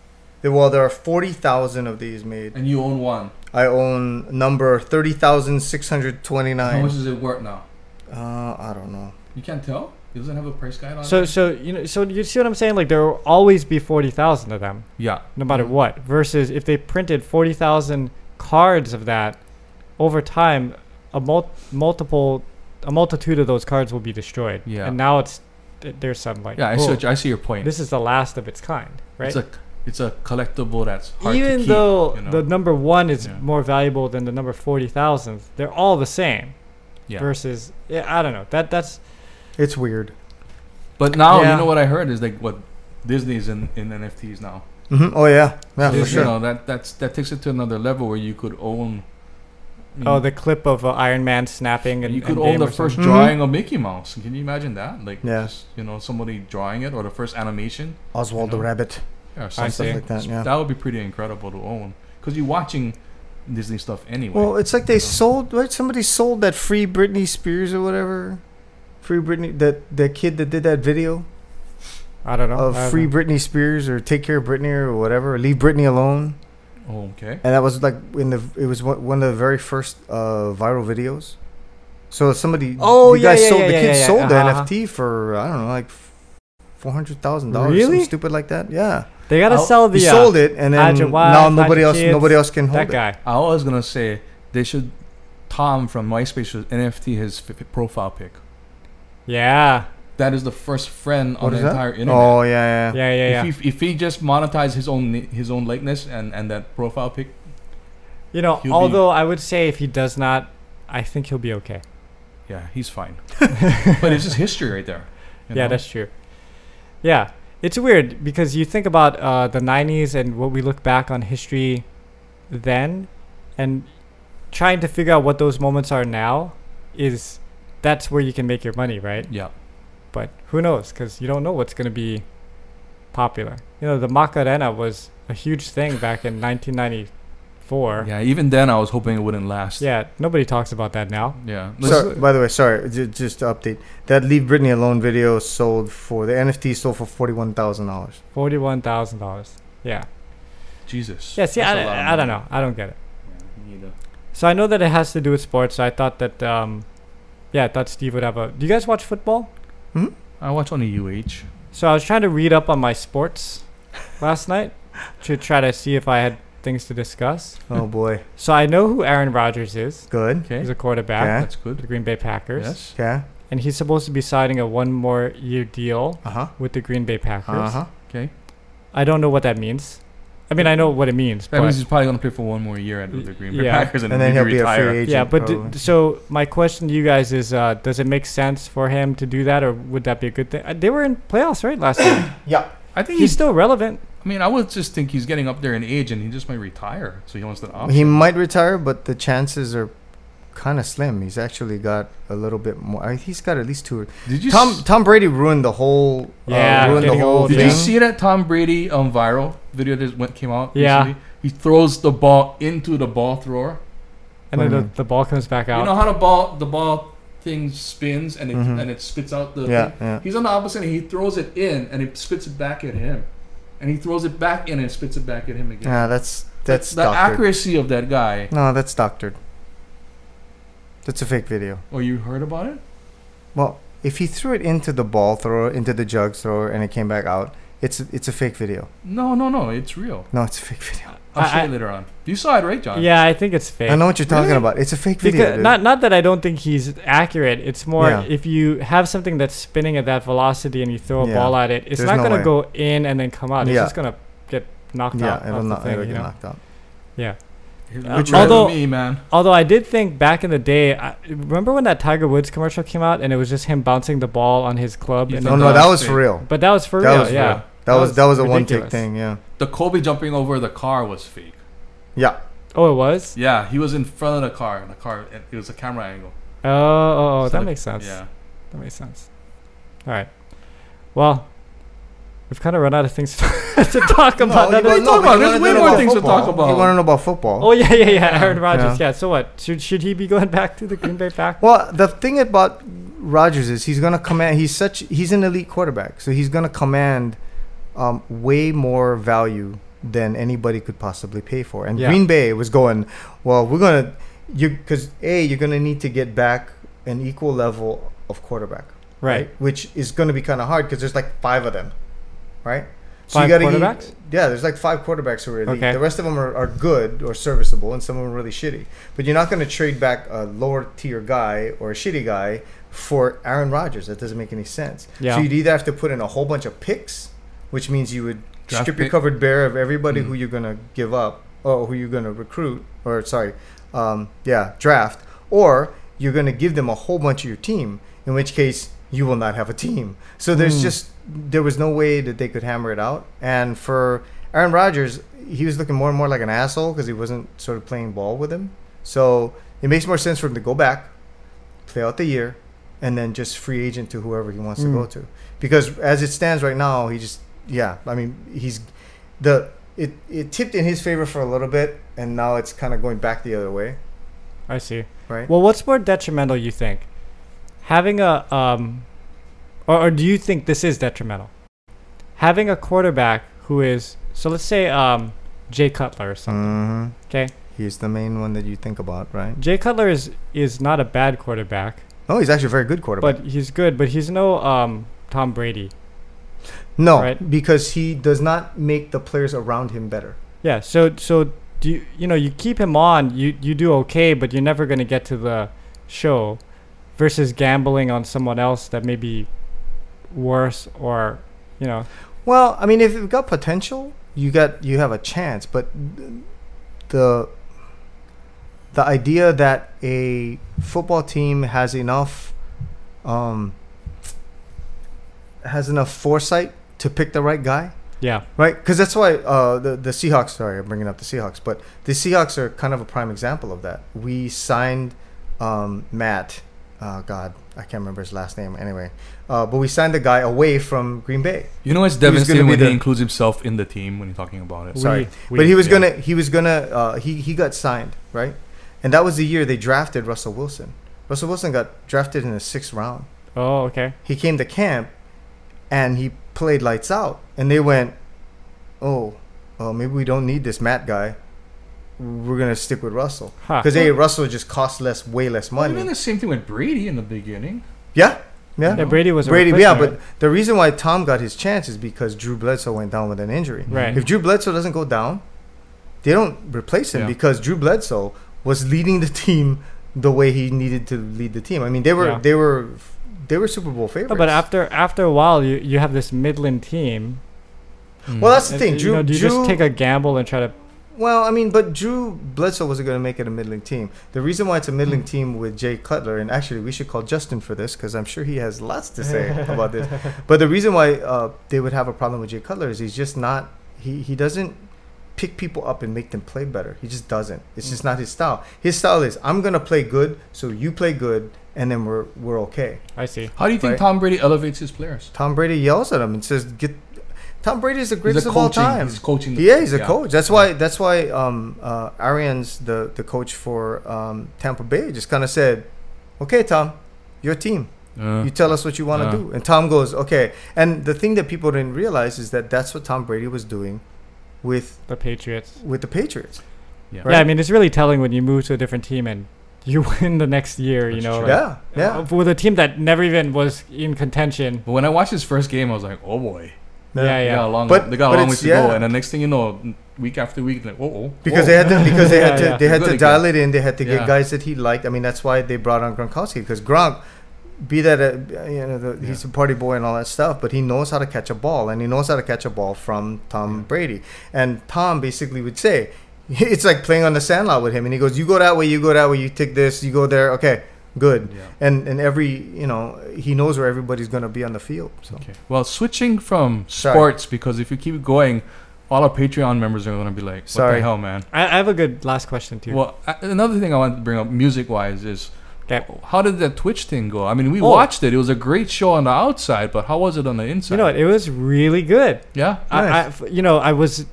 C: well, there are forty thousand of these made.
D: And you own one.
C: I own number thirty thousand six hundred twenty-nine.
D: How much is it worth now?
C: Uh, I don't know.
D: You can't tell. It doesn't have a price guide on
A: So
D: it.
A: so you know so you see what I'm saying? Like there will always be forty thousand of them,
D: Yeah.
A: no matter
C: Mhm.
A: what. Versus if they printed forty thousand cards of that, over time, a mul- multiple, a multitude of those cards will be destroyed.
D: Yeah.
A: And now it's there's some like
D: Yeah, I
A: oh,
D: see. I see your point.
A: this is the last of its kind, right?
D: It's a it's a collectible that's hard
A: Even
D: to keep.
A: though
D: you know?
A: the number one is
D: Yeah.
A: more valuable than the number forty thousand, they're all the same.
D: Yeah.
A: Versus, yeah, I don't know. That that's
C: It's weird.
D: But now
A: Yeah.
D: you know what I heard is like what Disney's in, in NFTs now.
C: hmm Oh yeah, yeah, for sure.
D: You know that that's that takes it to another level where you could own. you
A: oh
D: know,
A: the clip of uh, Iron Man snapping and
D: you could
A: and
D: own the first
A: something.
C: Mhm.
D: drawing of Mickey Mouse. Can you imagine that? Like,
C: Yeah.
D: just, you know, somebody drawing it or the first animation.
C: Oswald
D: You know?
C: the Rabbit,
D: Yeah, or something.
C: stuff like that. Yeah.
D: That would be pretty incredible to own because you're watching Disney stuff anyway.
C: Well, it's like they
D: you know?
C: sold right. Somebody sold that free Britney Spears or whatever. Free Britney, that that kid that did that video
A: I don't know.
C: of
A: I
C: free
A: haven't-
C: Britney Spears or take care of Britney or whatever, leave Britney alone.
D: oh, okay.
C: And that was like in the it was one one of the very first uh, viral videos. So somebody,
A: Oh,
C: the
A: yeah,
C: guy
A: yeah,
C: sold
A: yeah,
C: the
A: yeah,
C: kid
A: yeah,
C: sold the
A: uh-huh.
C: NFT for I don't know like four hundred thousand dollars,
A: Really?
C: something stupid like that. Yeah,
A: They gotta
D: I'll-
A: sell the
C: he
A: uh,
C: sold it, and then
A: hide your wife,
C: now
A: hide
C: nobody
A: your
C: else
A: kids,
C: nobody else can hold
A: that
C: it.
A: guy.
D: I was gonna say they should. Tom from MySpace should NFT his f- f- profile pic.
A: Yeah,
D: that is the first friend on
C: What
D: the
C: is that?
D: entire internet.
C: Oh yeah, yeah.
A: Yeah, yeah, yeah.
D: If, he, if he just monetized his own ni- his own likeness and, and that profile pic,
A: You know,
D: He'll be-
A: although I would say if he does not, I think he'll be okay.
D: yeah, he's fine. *laughs* but it's just history right there. you
A: yeah,
D: know?
A: that's true. Yeah, it's weird because you think about uh, the '90s and what we look back on history then, and trying to figure out what those moments are now is that's where you can make your money, right?
D: yeah.
A: But who knows? Because you don't know what's going to be popular. You know, the Macarena was a huge thing back in 1994.
D: Yeah, even then I was hoping it wouldn't last.
A: Yeah, nobody talks about that now.
D: Yeah.
C: So, by the way, sorry, j- just to update that "Leave Britney Alone" video sold for the NFT sold for forty one thousand dollars.
A: Forty-one thousand dollars. Yeah.
D: Jesus.
A: Yeah. See,
D: That's a lot of
A: I, I don't know. I don't get it.
D: Yeah, neither.
A: So I know that it has to do with sports. So I thought that, um, yeah, I thought Steve would have a. Do you guys watch football? Hmm.
D: I watch only UH.
A: So I was trying to read up on my sports last night to try to see if I had things to discuss.
C: Oh *laughs* boy,
A: So I know who Aaron Rodgers is.
C: good.
D: Okay.
A: He's a quarterback
C: Okay.
D: That's good.
A: the Green Bay Packers,
D: Yes.
C: Yeah.
A: and he's supposed to be signing a one more year deal
C: Uh huh.
A: with the Green Bay Packers.
C: Uh huh.
D: Okay.
A: I don't know what that means. I mean, I know what it means,
D: That
A: but
D: means he's probably gonna play for one more year at the Green Bay
A: Yeah.
D: Packers and,
C: And then he'll be a free agent.
A: yeah. But d- so my question to you guys is: uh, Does it make sense for him to do that, or would that be a good thing? Uh, they were in playoffs, right, last year. *coughs*
C: yeah.
D: I think
A: He's
D: he's.
A: still relevant.
D: I mean, I would just think he's getting up there in age, and he just might retire. So he wants that option.
C: He might retire, but the chances are kind of slim. He's actually got a little bit more. I- He's got at least two.
D: Did you
C: Tom
D: s-
C: Tom Brady ruined the whole.
A: Yeah,
C: uh, ruined the whole
A: old,
D: Did
C: thing.
D: you see that Tom Brady um viral video that went came out?
A: Yeah.
D: Recently? He throws the ball into the ball thrower.
A: And then the, the ball comes back out.
D: You know how the ball the ball thing spins and it
C: Mhm.
D: and it spits out the
C: Yeah,
D: thing?
C: yeah.
D: He's on the opposite and he throws it in and it spits it back at him. And he throws it back in and spits it back at him again.
C: Yeah, that's that's
D: the
C: doctored.
D: accuracy of that guy.
C: No, that's doctored. That's a fake video.
D: Oh, you heard about it?
C: Well, if he threw it into the ball thrower, into the jug thrower, and it came back out, it's it's a fake video.
D: No, no, no. It's real.
C: No, it's a fake video.
D: I'll show
A: I-
D: you later on. You saw it, right, John?
A: yeah, I think it's fake.
C: I know what you're talking
D: Really?
C: about. It's a fake video.
A: Because
C: dude.
A: not not that I don't think he's accurate. It's more
C: Yeah.
A: if you have something that's spinning at that velocity and you throw a
C: Yeah.
A: ball at it, it's
C: There's
A: not
C: no
A: gonna go in and then come out. It's
C: Yeah.
A: just gonna get knocked
C: yeah,
A: out.
C: it'll not
A: thing,
C: it'll
A: you
C: get
A: know?
C: knocked out.
A: Yeah.
D: Look
A: Uh,
D: right
A: although-
D: me, man.
A: Although I did think back in the day, I, remember when that Tiger Woods commercial came out and it was just him bouncing the ball on his club?
D: You
A: And
C: No, no,
D: that
C: that
D: was
C: was for real.
A: but that was for
C: That
A: real.
C: was
A: yeah.
C: real. That,
A: That
C: was
A: was
C: that was a one take
A: ridiculous.
C: thing. Yeah.
D: The Kobe jumping over the car was fake.
C: Yeah.
A: Oh, it was.
D: Yeah, he was in front of the car. And the car, it it was a camera angle.
A: Oh, oh, oh
D: So
A: that
D: the-
A: makes sense.
D: Yeah.
A: That makes sense. All right. Well, we've kind of run out of things *laughs* to talk about.
C: No,
A: Now that-
C: you-
D: talking about? There's way more
C: about
D: things to talk about.
C: You want to know about football?
A: Oh yeah, yeah, yeah. Aaron
C: Yeah.
A: Rodgers. Yeah. So what? Should should he be going back to the Green Bay Packers?
C: Well, the thing about Rodgers is he's gonna command. He's such. He's an elite quarterback, so he's gonna command um, way more value than anybody could possibly pay for. And
A: Yeah.
C: Green Bay was going, well, we're gonna you because a you're gonna need to get back an equal level of quarterback,
A: Right.
C: Which is gonna be kind of hard because there's like five of them, right?
A: Five
C: gotta
A: quarterbacks?
C: yeah, there's like five quarterbacks who are elite.
A: Okay.
C: The rest of them are, are good or serviceable, and some of them are really shitty. But you're not going to trade back a lower tier guy or a shitty guy for Aaron Rodgers. That doesn't make any sense.
A: Yeah.
C: So you'd either have to put in a whole bunch of picks, which means you would
D: Draft
C: strip your covered bear of everybody
D: Mm.
C: who you're going to give up or who you're going to recruit or sorry, um, yeah, draft, or you're going to give them a whole bunch of your team. In which case, you will not have a team. So there's
A: Mm.
C: just there was no way that they could hammer it out. And for Aaron Rodgers, he was looking more and more like an asshole because he wasn't sort of playing ball with him. So it makes more sense for him to go back, play out the year, and then just free agent to whoever he wants to
A: Mm.
C: go to. Because as it stands right now, he just yeah, I mean he's the it it tipped in his favor for a little bit, and now it's kind of going back the other way,
A: I see.
C: right?
A: Well, what's more detrimental? You think having a um, or, or do you think this is detrimental? Having a quarterback who is so let's say um Jay Cutler or something.
C: hmm
A: Okay,
C: He's the main one that you think about, right?
A: Jay Cutler is is not a bad quarterback,
C: No, he's actually a very good quarterback.
A: but he's good. But he's no um Tom Brady.
C: No,
A: right.
C: because he does not make the players around him better.
A: Yeah. So so do you you know you keep him on you you do okay, but you're never gonna get to the show, versus gambling on someone else that maybe worse or, you know,
C: Well, I mean, if you've got potential, you got you have a chance. But the the idea that a football team has enough um, has enough foresight to pick the right guy,
A: yeah,
C: right? Because that's why uh, the the Seahawks. Sorry, I'm bringing up the Seahawks, but the Seahawks are kind of a prime example of that. We signed um, Matt. Oh God, I can't remember his last name. Anyway, uh, but we signed the guy away from Green Bay.
D: You know, it's
C: He was gonna
D: devastating
C: be
D: when
C: the-
D: he includes himself in the team when you're talking about it.
C: Sorry.
A: We-
C: but he was
A: yeah.
C: gonna he was gonna uh, he he got signed right, and that was the year they drafted Russell Wilson. Russell Wilson got drafted in the sixth round.
A: Oh, okay.
C: He came to camp, and he played lights out. And they went, oh, well maybe we don't need this Matt guy. We're gonna stick with Russell
A: Huh.
C: because hey, Russell just costs less, way less
D: Well,
C: money.
D: even the same thing with Brady in the beginning.
C: yeah, yeah.
A: Yeah, Brady was a
C: Brady, yeah, but the reason why Tom got his chance is because Drew Bledsoe went down with an injury.
A: Right.
C: If Drew Bledsoe doesn't go down, they don't replace him
D: Yeah.
C: because Drew Bledsoe was leading the *laughs* team the way he needed to lead the team. I mean, they were
A: Yeah.
C: they were they were Super Bowl favorites.
A: No, but after after a while, you you have this Midland team.
C: well, that's the
A: And,
C: thing.
A: you know, do you
C: Drew
A: just take a gamble and try to?
C: well, I mean, but Drew Bledsoe wasn't going to make it a middling team. The reason why it's a middling team with Jay Cutler, and actually we should call Justin for this because I'm sure he has lots to say *laughs* about this. But the reason why uh, they would have a problem with Jay Cutler is he's just not he he doesn't pick people up and make them play better. He just doesn't. It's just not his style. His style is I'm gonna play good, so you play good, and then we're we're okay.
A: I see.
D: How do you think
C: Right.
D: Tom Brady elevates his players?
C: Tom Brady yells at him and says, "Get." Tom Brady is the
D: He's
C: greatest
D: a
C: of all time.
D: He's coaching. the-
C: Yeah, he's a
D: yeah.
C: coach. That's why. That's why. Um, uh, Arians, the the coach for um, Tampa Bay, just kind of said, "Okay, Tom, your team.
D: Uh,
C: You tell us what you want to
D: Uh.
C: do." And Tom goes, "Okay." And the thing that people didn't realize is that that's what Tom Brady was doing with
A: The Patriots.
C: with the Patriots.
D: yeah.
C: Right.
A: Yeah, I mean it's really telling when you move to a different team and you *laughs* win the next year. you know, like,
C: yeah, yeah.
A: uh, with a team that never even was in contention.
D: But when I watched his first game, I was like, oh boy.
A: Yeah,
D: They
A: yeah.
D: got a long,
C: But-
D: they got a
C: but
D: long way
C: it's-
D: to go. And the next thing you know, week after week, like, oh.
C: Because they had to because they *laughs* had
A: Yeah,
C: to
A: yeah.
C: they had
D: Good
C: to
D: again.
C: dial it in. They had to get
D: Yeah.
C: guys that he liked. I mean, that's why they brought on Gronkowski because Gronk, be that a, you know the, he's a party boy and all that stuff, but he knows how to catch a ball and he knows how to catch a ball from Tom Brady. And Tom basically would say, *laughs* it's like playing on the sandlot with him, and he goes, "You go that way, you go that way, you take this, you go there, okay." Good,
D: Yeah.
C: and and every you know he knows where everybody's gonna be on the field. So
D: Okay. Well, switching from
C: Sorry.
D: sports, because if you keep going, all our Patreon members are going to be like, what
C: Sorry.
D: the hell, man?
A: I, I have a good last question too.
D: Well, I, another thing I wanted to bring up, music wise, is
A: Okay.
D: how did that Twitch thing go? I mean, we
A: Oh.
D: watched it. It was a great show on the outside, but how was it on the inside?
A: You know what? It was really good.
D: Yeah.
A: I, I
C: Nice.
A: you know, I was.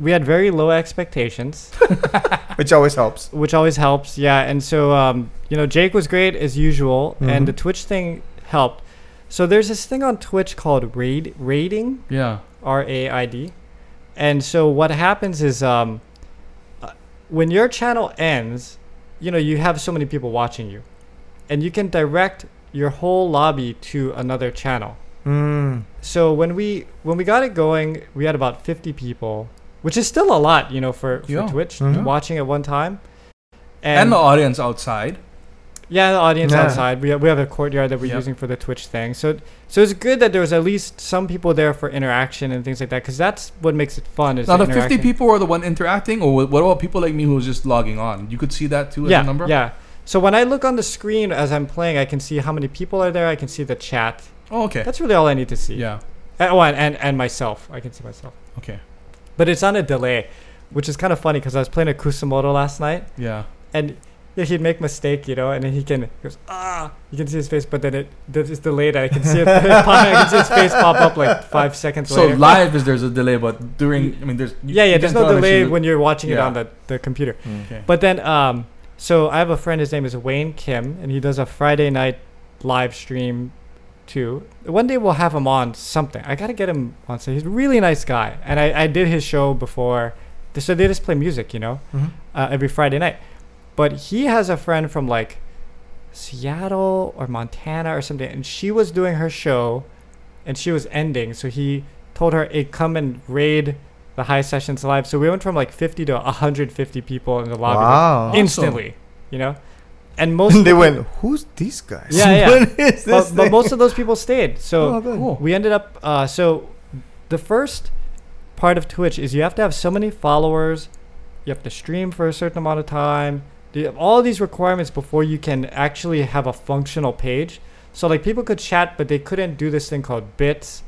A: We had very low expectations, *laughs*
C: which always helps.
A: which always helps. Yeah, and so um, you know, Jake was great as usual, and
C: Mhm.
A: the Twitch thing helped. So there's this thing on Twitch called raid raiding,
D: Yeah.
A: R A I D, and so what happens is um, uh, when your channel ends, you know, you have so many people watching you, and you can direct your whole lobby to another channel.
C: Mm.
A: So when we when we got it going, we had about 50 people, which is still a lot, you know, for, for
D: Yeah.
A: Twitch
C: Mhm.
A: watching at one time.
D: And, the audience outside.
A: yeah, the audience
C: Yeah.
A: outside. We have, we have a courtyard that we're
D: Yep.
A: using for the Twitch thing. So so it's good that there was at least some people there for interaction and things like that, because that's what makes it fun. Is
D: Now, the 50 people were the one interacting, or what about people like me who was just logging on? You could see that too as a number?
A: yeah. So when I look on the screen as I'm playing, I can see how many people are there. I can see the chat.
D: Oh, okay.
A: That's really all I need to see.
D: Yeah.
A: Uh, Oh, and, and and myself. I can see myself.
D: Okay.
A: But it's on a delay, which is kind of funny because I was playing a Kusamoto last night,
D: Yeah.
A: and yeah, he'd make mistake, you know, and then he can he goes ah, you can see his face, but then it it's delayed. I can see it. pop, *laughs* I can see his face pop up like five seconds
D: So
A: later.
D: live is there's a delay, but during, I mean, there's.
A: yeah, yeah. There's
D: can
A: no delay
D: you-
A: when you're watching it on the the computer.
D: Okay.
A: But then, um, so I have a friend. His name is Wayne Kim, and he does a Friday night live stream too. One day we'll have him on something. I gotta get him on. So he's a really nice guy, and I, I did his show before. So they just play music, you know,
C: Mhm.
A: uh, every Friday night. But he has a friend from like Seattle or Montana or something, and she was doing her show, and she was ending. So he told her, "Hey, come and raid." The high sessions live. So we went from like 50 to 150 people in the lobby like,
C: Wow.
A: instantly, you know. And *laughs* most
C: And they
A: of
C: went, "Who's these guys?
A: Yeah, yeah. *laughs*
C: what is this?"
A: but, but most of those people stayed. So
C: Oh.
D: Cool.
A: we ended up uh, so the first part of twitch is you have to have so many followers you have to stream for a certain amount of time you have all these requirements before you can actually have a functional page so like people could chat but they couldn't do this thing called bits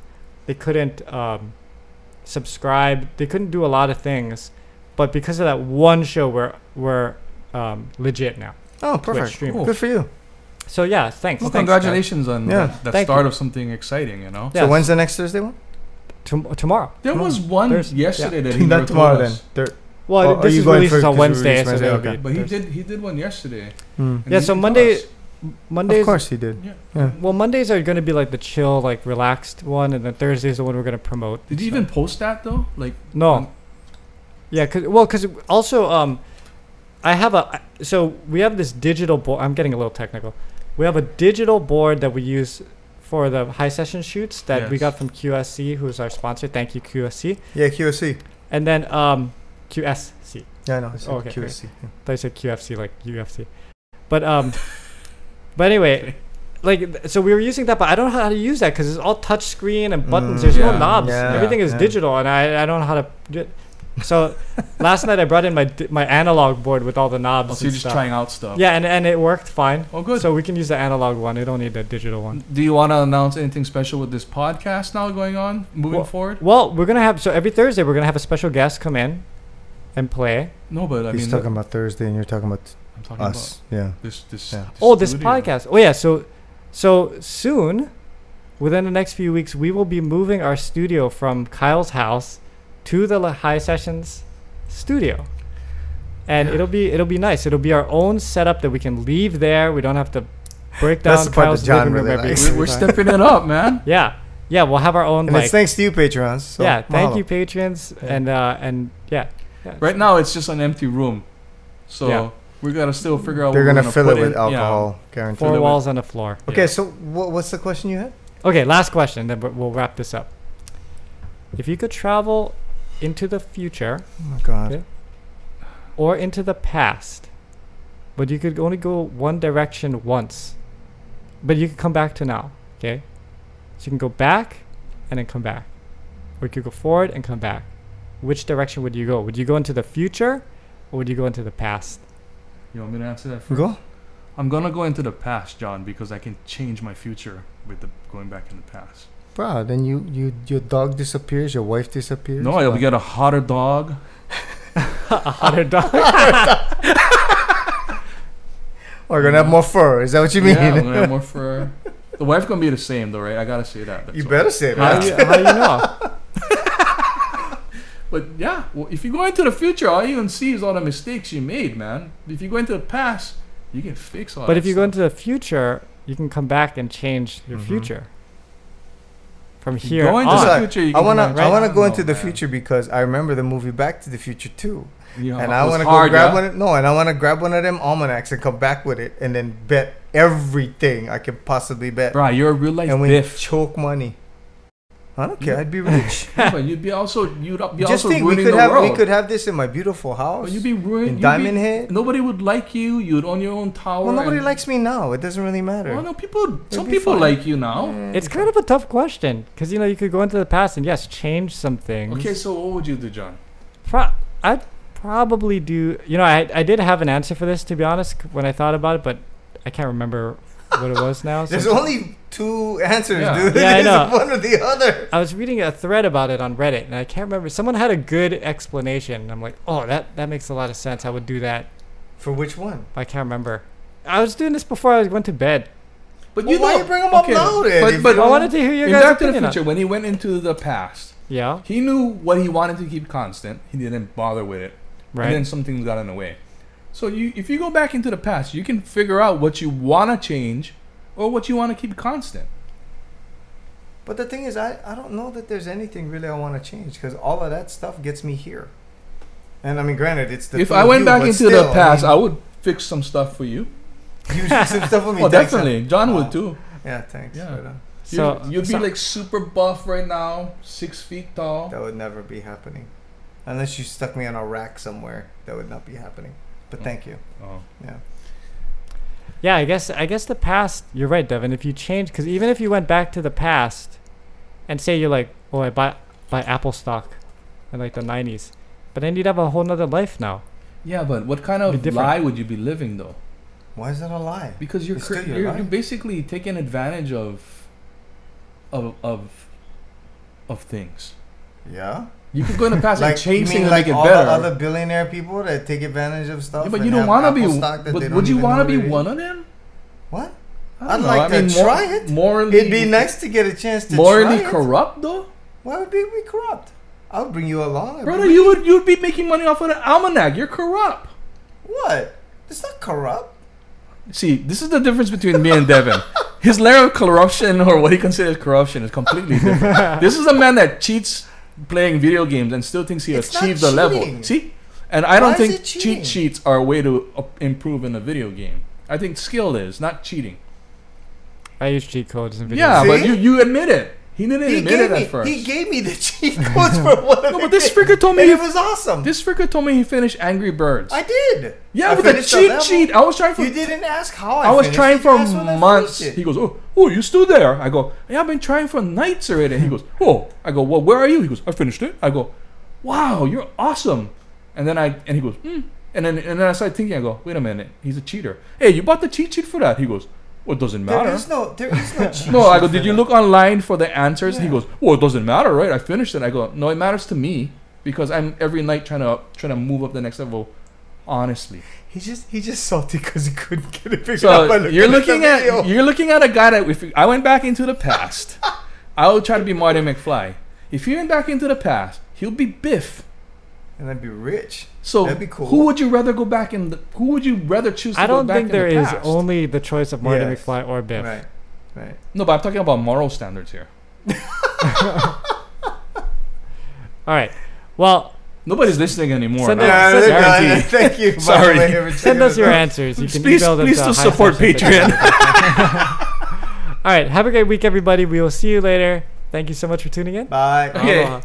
A: they couldn't um, subscribe they couldn't do a lot of things but because of that one show we're we're um, legit now
C: Oh, perfect.
A: stream.
D: Cool.
C: Good for you.
A: so yeah thanks
D: Well,
A: thanks, guys.
D: congratulations on
C: Yeah.
D: that, that
A: Thank
D: start
A: you.
D: of something exciting. You know.
A: Yeah.
C: So when's the next Thursday one?
A: Tom- tomorrow
D: There was one
A: There's-
D: yesterday that he never
C: Not
D: told
C: tomorrow then.
D: us.
C: Thir-
A: well
C: Oh, are
A: this
C: you
A: is
C: going
A: released
C: for-
A: on
C: 'cause we
A: wednesday
C: released
A: so
C: Wednesday,
A: it'll
C: okay.
A: be
D: But he
A: Thursday.
D: did he did one yesterday.
C: Hmm.
D: and
A: Yeah,
D: he
A: so
D: didn't tell
A: Monday-
D: us.
A: mondays
C: Of course he did.
D: Yeah.
C: Yeah.
A: Well, Mondays are going to be like the chill, like relaxed one, and then Thursdays the one we're going to promote.
D: Did you
A: so-
D: even post that though? Like
A: No.
D: on-
A: Yeah, cause well, cause also um, I have a so we have this digital board. I'm getting a little technical. We have a digital board that we use for the high session shoots that we got from QSC, who's our sponsor. Thank you, QSC.
C: Yeah, QSC.
A: And then um, QSC.
C: Yeah, I know. It's
A: Oh, okay,
C: QSC. Yeah.
A: thought you said QFC like UFC. But um, *laughs* but anyway, like so we were using that, but I don't know how to use that because it's all touch screen and buttons.
C: Mm,
A: There's no knobs.
C: yeah,
A: Everything is
C: yeah.
A: digital, and I I don't know how to. Do so last night I brought in my di- my analog board with all the knobs.
D: Oh, so you're just
A: stuff.
D: trying out stuff.
A: Yeah, and and it worked fine.
D: Oh, good.
A: So we can use the analog one. We don't need the digital one.
D: Do you want to announce anything special with this podcast now going on, moving
A: Well-
D: forward?
A: Well, we're gonna have so every Thursday we're gonna have a special guest come in and play.
D: No, but I
C: He's
D: mean,
C: talking about Thursday, and you're talking about
D: I'm talking
C: us. Yeah.
D: this this.
C: Yeah.
A: Oh, this
D: studio.
A: podcast. Oh yeah, so so soon, within the next few weeks, we will be moving our studio from Kyle's house to the La- High Sessions studio. And it'll be it'll be nice. It'll be our own setup that we can leave there. We don't have to break down
C: That's the part
A: Kyle's
C: that John really likes.
D: We're, we're stepping it up, man. *laughs*
A: Yeah. Yeah, we'll have our own
C: And
A: like
C: it's thanks to you, patrons. So
A: Yeah, thank
C: mahalo.
A: you patrons
C: Yeah.
A: and uh and yeah. yeah.
D: Right now, it's just an empty room, so
A: Yeah.
D: we gotta still figure out.
C: They're
D: what we're
C: gonna fill
D: put
C: it with
D: in. Yeah.
C: alcohol, guaranteed.
A: Four
D: fill it with-
A: walls on the floor.
C: Okay,
D: Yeah.
C: so what, what's the question you had?
A: Okay, last question, then we'll- we'll wrap this up. If you could travel into the future
C: Oh my God.
A: Okay. or into the past, but you could only go one direction once, but you could come back to now, okay? So you can go back and then come back, or you could go forward and come back. Which direction would you go? Would you go into the future, or would you go into the past?
D: You want me to answer that first?
C: Go.
D: I'm gonna go into the past, John, because I can change my future with the going back in the past.
C: Bro, then you, you your dog disappears, your wife disappears.
D: No, I'll get a hotter dog. *laughs*
A: A hotter dog. *laughs*
C: Or you're gonna have more fur. Is that what you mean?
D: Yeah, I'm gonna have more fur. *laughs* The wife gonna be the same though, right? I gotta say that. That's
C: you
D: all.
C: better say
A: how,
C: that.
A: you, how you know?
D: But yeah, well, if you go into the future, all you can see is all the mistakes you made, man. If you go into the past, you can fix all.
A: But
D: that
A: if you go into the future, you can come back and change your
C: Mhm.
A: future. From here
D: go into
A: on.
D: the future, you
C: I wanna. I wanna go
D: know,
C: into the
D: man.
C: future because I remember the movie Back to the Future too,
D: You know,
C: and I wanna go
D: hard,
C: grab
D: yeah?
C: one. Of, no, and I wanna grab one of them almanacs and come back with it, and then bet everything I can possibly bet,
D: Bro, you're a real life
C: and we
D: biff.
C: choke money. I don't care. I'd be rich. *laughs*
D: Yeah, but you'd be also you'd be
C: Just
D: also
C: think, we
D: ruining
C: could
D: the
C: have
D: world.
C: we could have this in my beautiful house
D: But you'd be ruining
C: in
D: you'd
C: Diamond
D: be,
C: Head.
D: Nobody would like you. You'd own your own tower.
C: Well, nobody
D: and-
C: likes me now. It doesn't really matter.
D: Well, no, people. Some
C: be
D: people
C: fine.
D: like you now.
A: It's kind of a tough question because you know you could go into the past and yes, change some things.
D: Okay, so what would you do, John?
A: Pro- I'd probably do. You know, I I did have an answer for this to be honest when I thought about it, but I can't remember what it was now. so-
C: There's only two answers,
D: Yeah.
C: dude.
A: Yeah, I *laughs* know.
C: one or the other.
A: I was reading a thread about it on Reddit, and I can't remember. Someone had a good explanation. I'm like, oh, that that makes a lot of sense. I would do that.
C: For which one?
A: I can't remember. I was doing this before I went to bed.
D: But
C: Well, why
D: know-
C: you bring 'em up now then,
D: But, but
A: I wanted to hear your
D: in
A: guys'
D: Back to the
A: opinion. on-
D: Future, when he went into the past,
A: Yeah,
D: he knew what he wanted to keep constant. He didn't bother with it, Right. and then
A: right.
D: some things got in the way. So you, if you go back into the past, you can figure out what you want to change or what you want to keep constant.
C: But the thing is, I, I don't know that there's anything really I want to change because all of that stuff gets me here. And I mean, granted, it's the
D: if I went
C: you,
D: back into
C: still,
D: the past, I,
C: I,
D: would fix some stuff for you.
C: mean, *laughs* you do some stuff with me. *laughs*
D: Oh,
C: thanks,
D: definitely. John
C: Oh.
D: would too.
C: Yeah, thanks.
D: Yeah.
C: but, uh,
A: So
D: you'd, you'd
A: so-
D: be like super buff right now, six feet tall.
C: that would never be happening, unless you stuck me on a rack somewhere. That would not be happening. But
D: Oh.
C: thank you.
D: Oh.
C: Yeah.
A: Yeah, I guess I guess the past. You're right, Devin. If you change, because even if you went back to the past, and say you're like, oh, I buy buy Apple stock, in like the '90s, but then you'd have a whole nother life now.
D: Yeah, but what kind
A: Be
D: of
A: different.
D: lie would you be living though?
C: Why is that a lie?
D: Because you're cr-
C: your
D: you're, you're basically taking advantage of of of of things.
C: Yeah.
D: You could go in the past and change things
C: like
D: to make it better.
C: the other billionaire people that take advantage of stuff.
D: yeah, but you don't want to be.
C: Apple stock that
D: But would you want to be
C: what it is?
D: one of them?
C: What? I'd
D: know.
C: like
D: I
C: to
D: mean,
C: try
D: mor-
C: it.
D: Morally,
C: It'd be *laughs* nice to get a chance to
D: morally
C: try it.
D: corrupt though,
C: Why would we be corrupt? I'll bring you along.
D: Brother. You would you would be making money off of the almanac. You're corrupt.
C: What? It's not corrupt.
D: See, this is the difference between me and Devin. His level of corruption, or what he considers corruption, is completely different. *laughs* this is a man that cheats playing video games and still thinks he
C: It's
D: achieved the level. See, and I don't think cheat sheets are a way to uh, improve in a video game. I think skill is not cheating.
A: I use cheat codes in video. Games.
D: Yeah,
C: See?
D: but you you admit it. He didn't
C: He
D: admit
C: gave,
D: it
C: me,
D: first.
C: he gave me the *laughs* cheat codes for one of
D: no, but this
C: games,
D: freaker told me
C: and
D: he,
C: it was awesome.
D: this freaker told me he finished Angry Birds.
C: I did.
D: yeah,
C: I
D: with a
C: finished the
D: cheat sheet. I was trying for
C: You didn't ask how I,
D: I was
C: finished
D: trying for
C: you asked when I
D: months. He goes, oh, oh, you still there? I go, yeah, I've been trying for nights already. He goes, oh, I go, well, where are you? He goes, I finished it. I go, wow, you're awesome. And then I, and he goes, hmm. And then, and then I started thinking, I go, wait a minute, he's a cheater. Hey, you bought the cheat sheet for that? He goes, well, it doesn't matter.
C: There is no, there is no cheat
D: No, I go, did you look online for the answers? He goes, well, it doesn't matter, right? I finished it. I go, no, it matters to me because I'm every night trying to trying to move up the next level, honestly.
C: He just, he just salty because he couldn't get it figured out.
D: So
C: by
D: you're looking at
C: video.
D: you're looking at a guy that if I went back into the past, *laughs* I would try to be Marty McFly. If you went back into the past, he'll be Biff.
C: and I'd be rich.
D: So
C: That'd be cool.
D: who would you rather go back in? The, who would you rather choose? To
A: I don't
D: back
A: think
D: in
A: there
D: the
A: is
D: past?
A: only the choice of Marty
C: Yes.
A: McFly or Biff.
C: Right, right.
D: No, but I'm talking about moral standards here. *laughs*
A: All right. Well,
D: Nobody's listening anymore.
A: Send
D: now.
A: us-
C: Yeah,
A: send-
C: they're Thank you.
D: Sorry.
C: way,
A: send us your answers. You can
D: Please,
A: email them
D: please
A: to
D: to support Patreon. *laughs*
A: All right. Have a great week, everybody. We will see you later. Thank you so much for tuning in.
C: Bye.
D: Okay.
A: Aloha.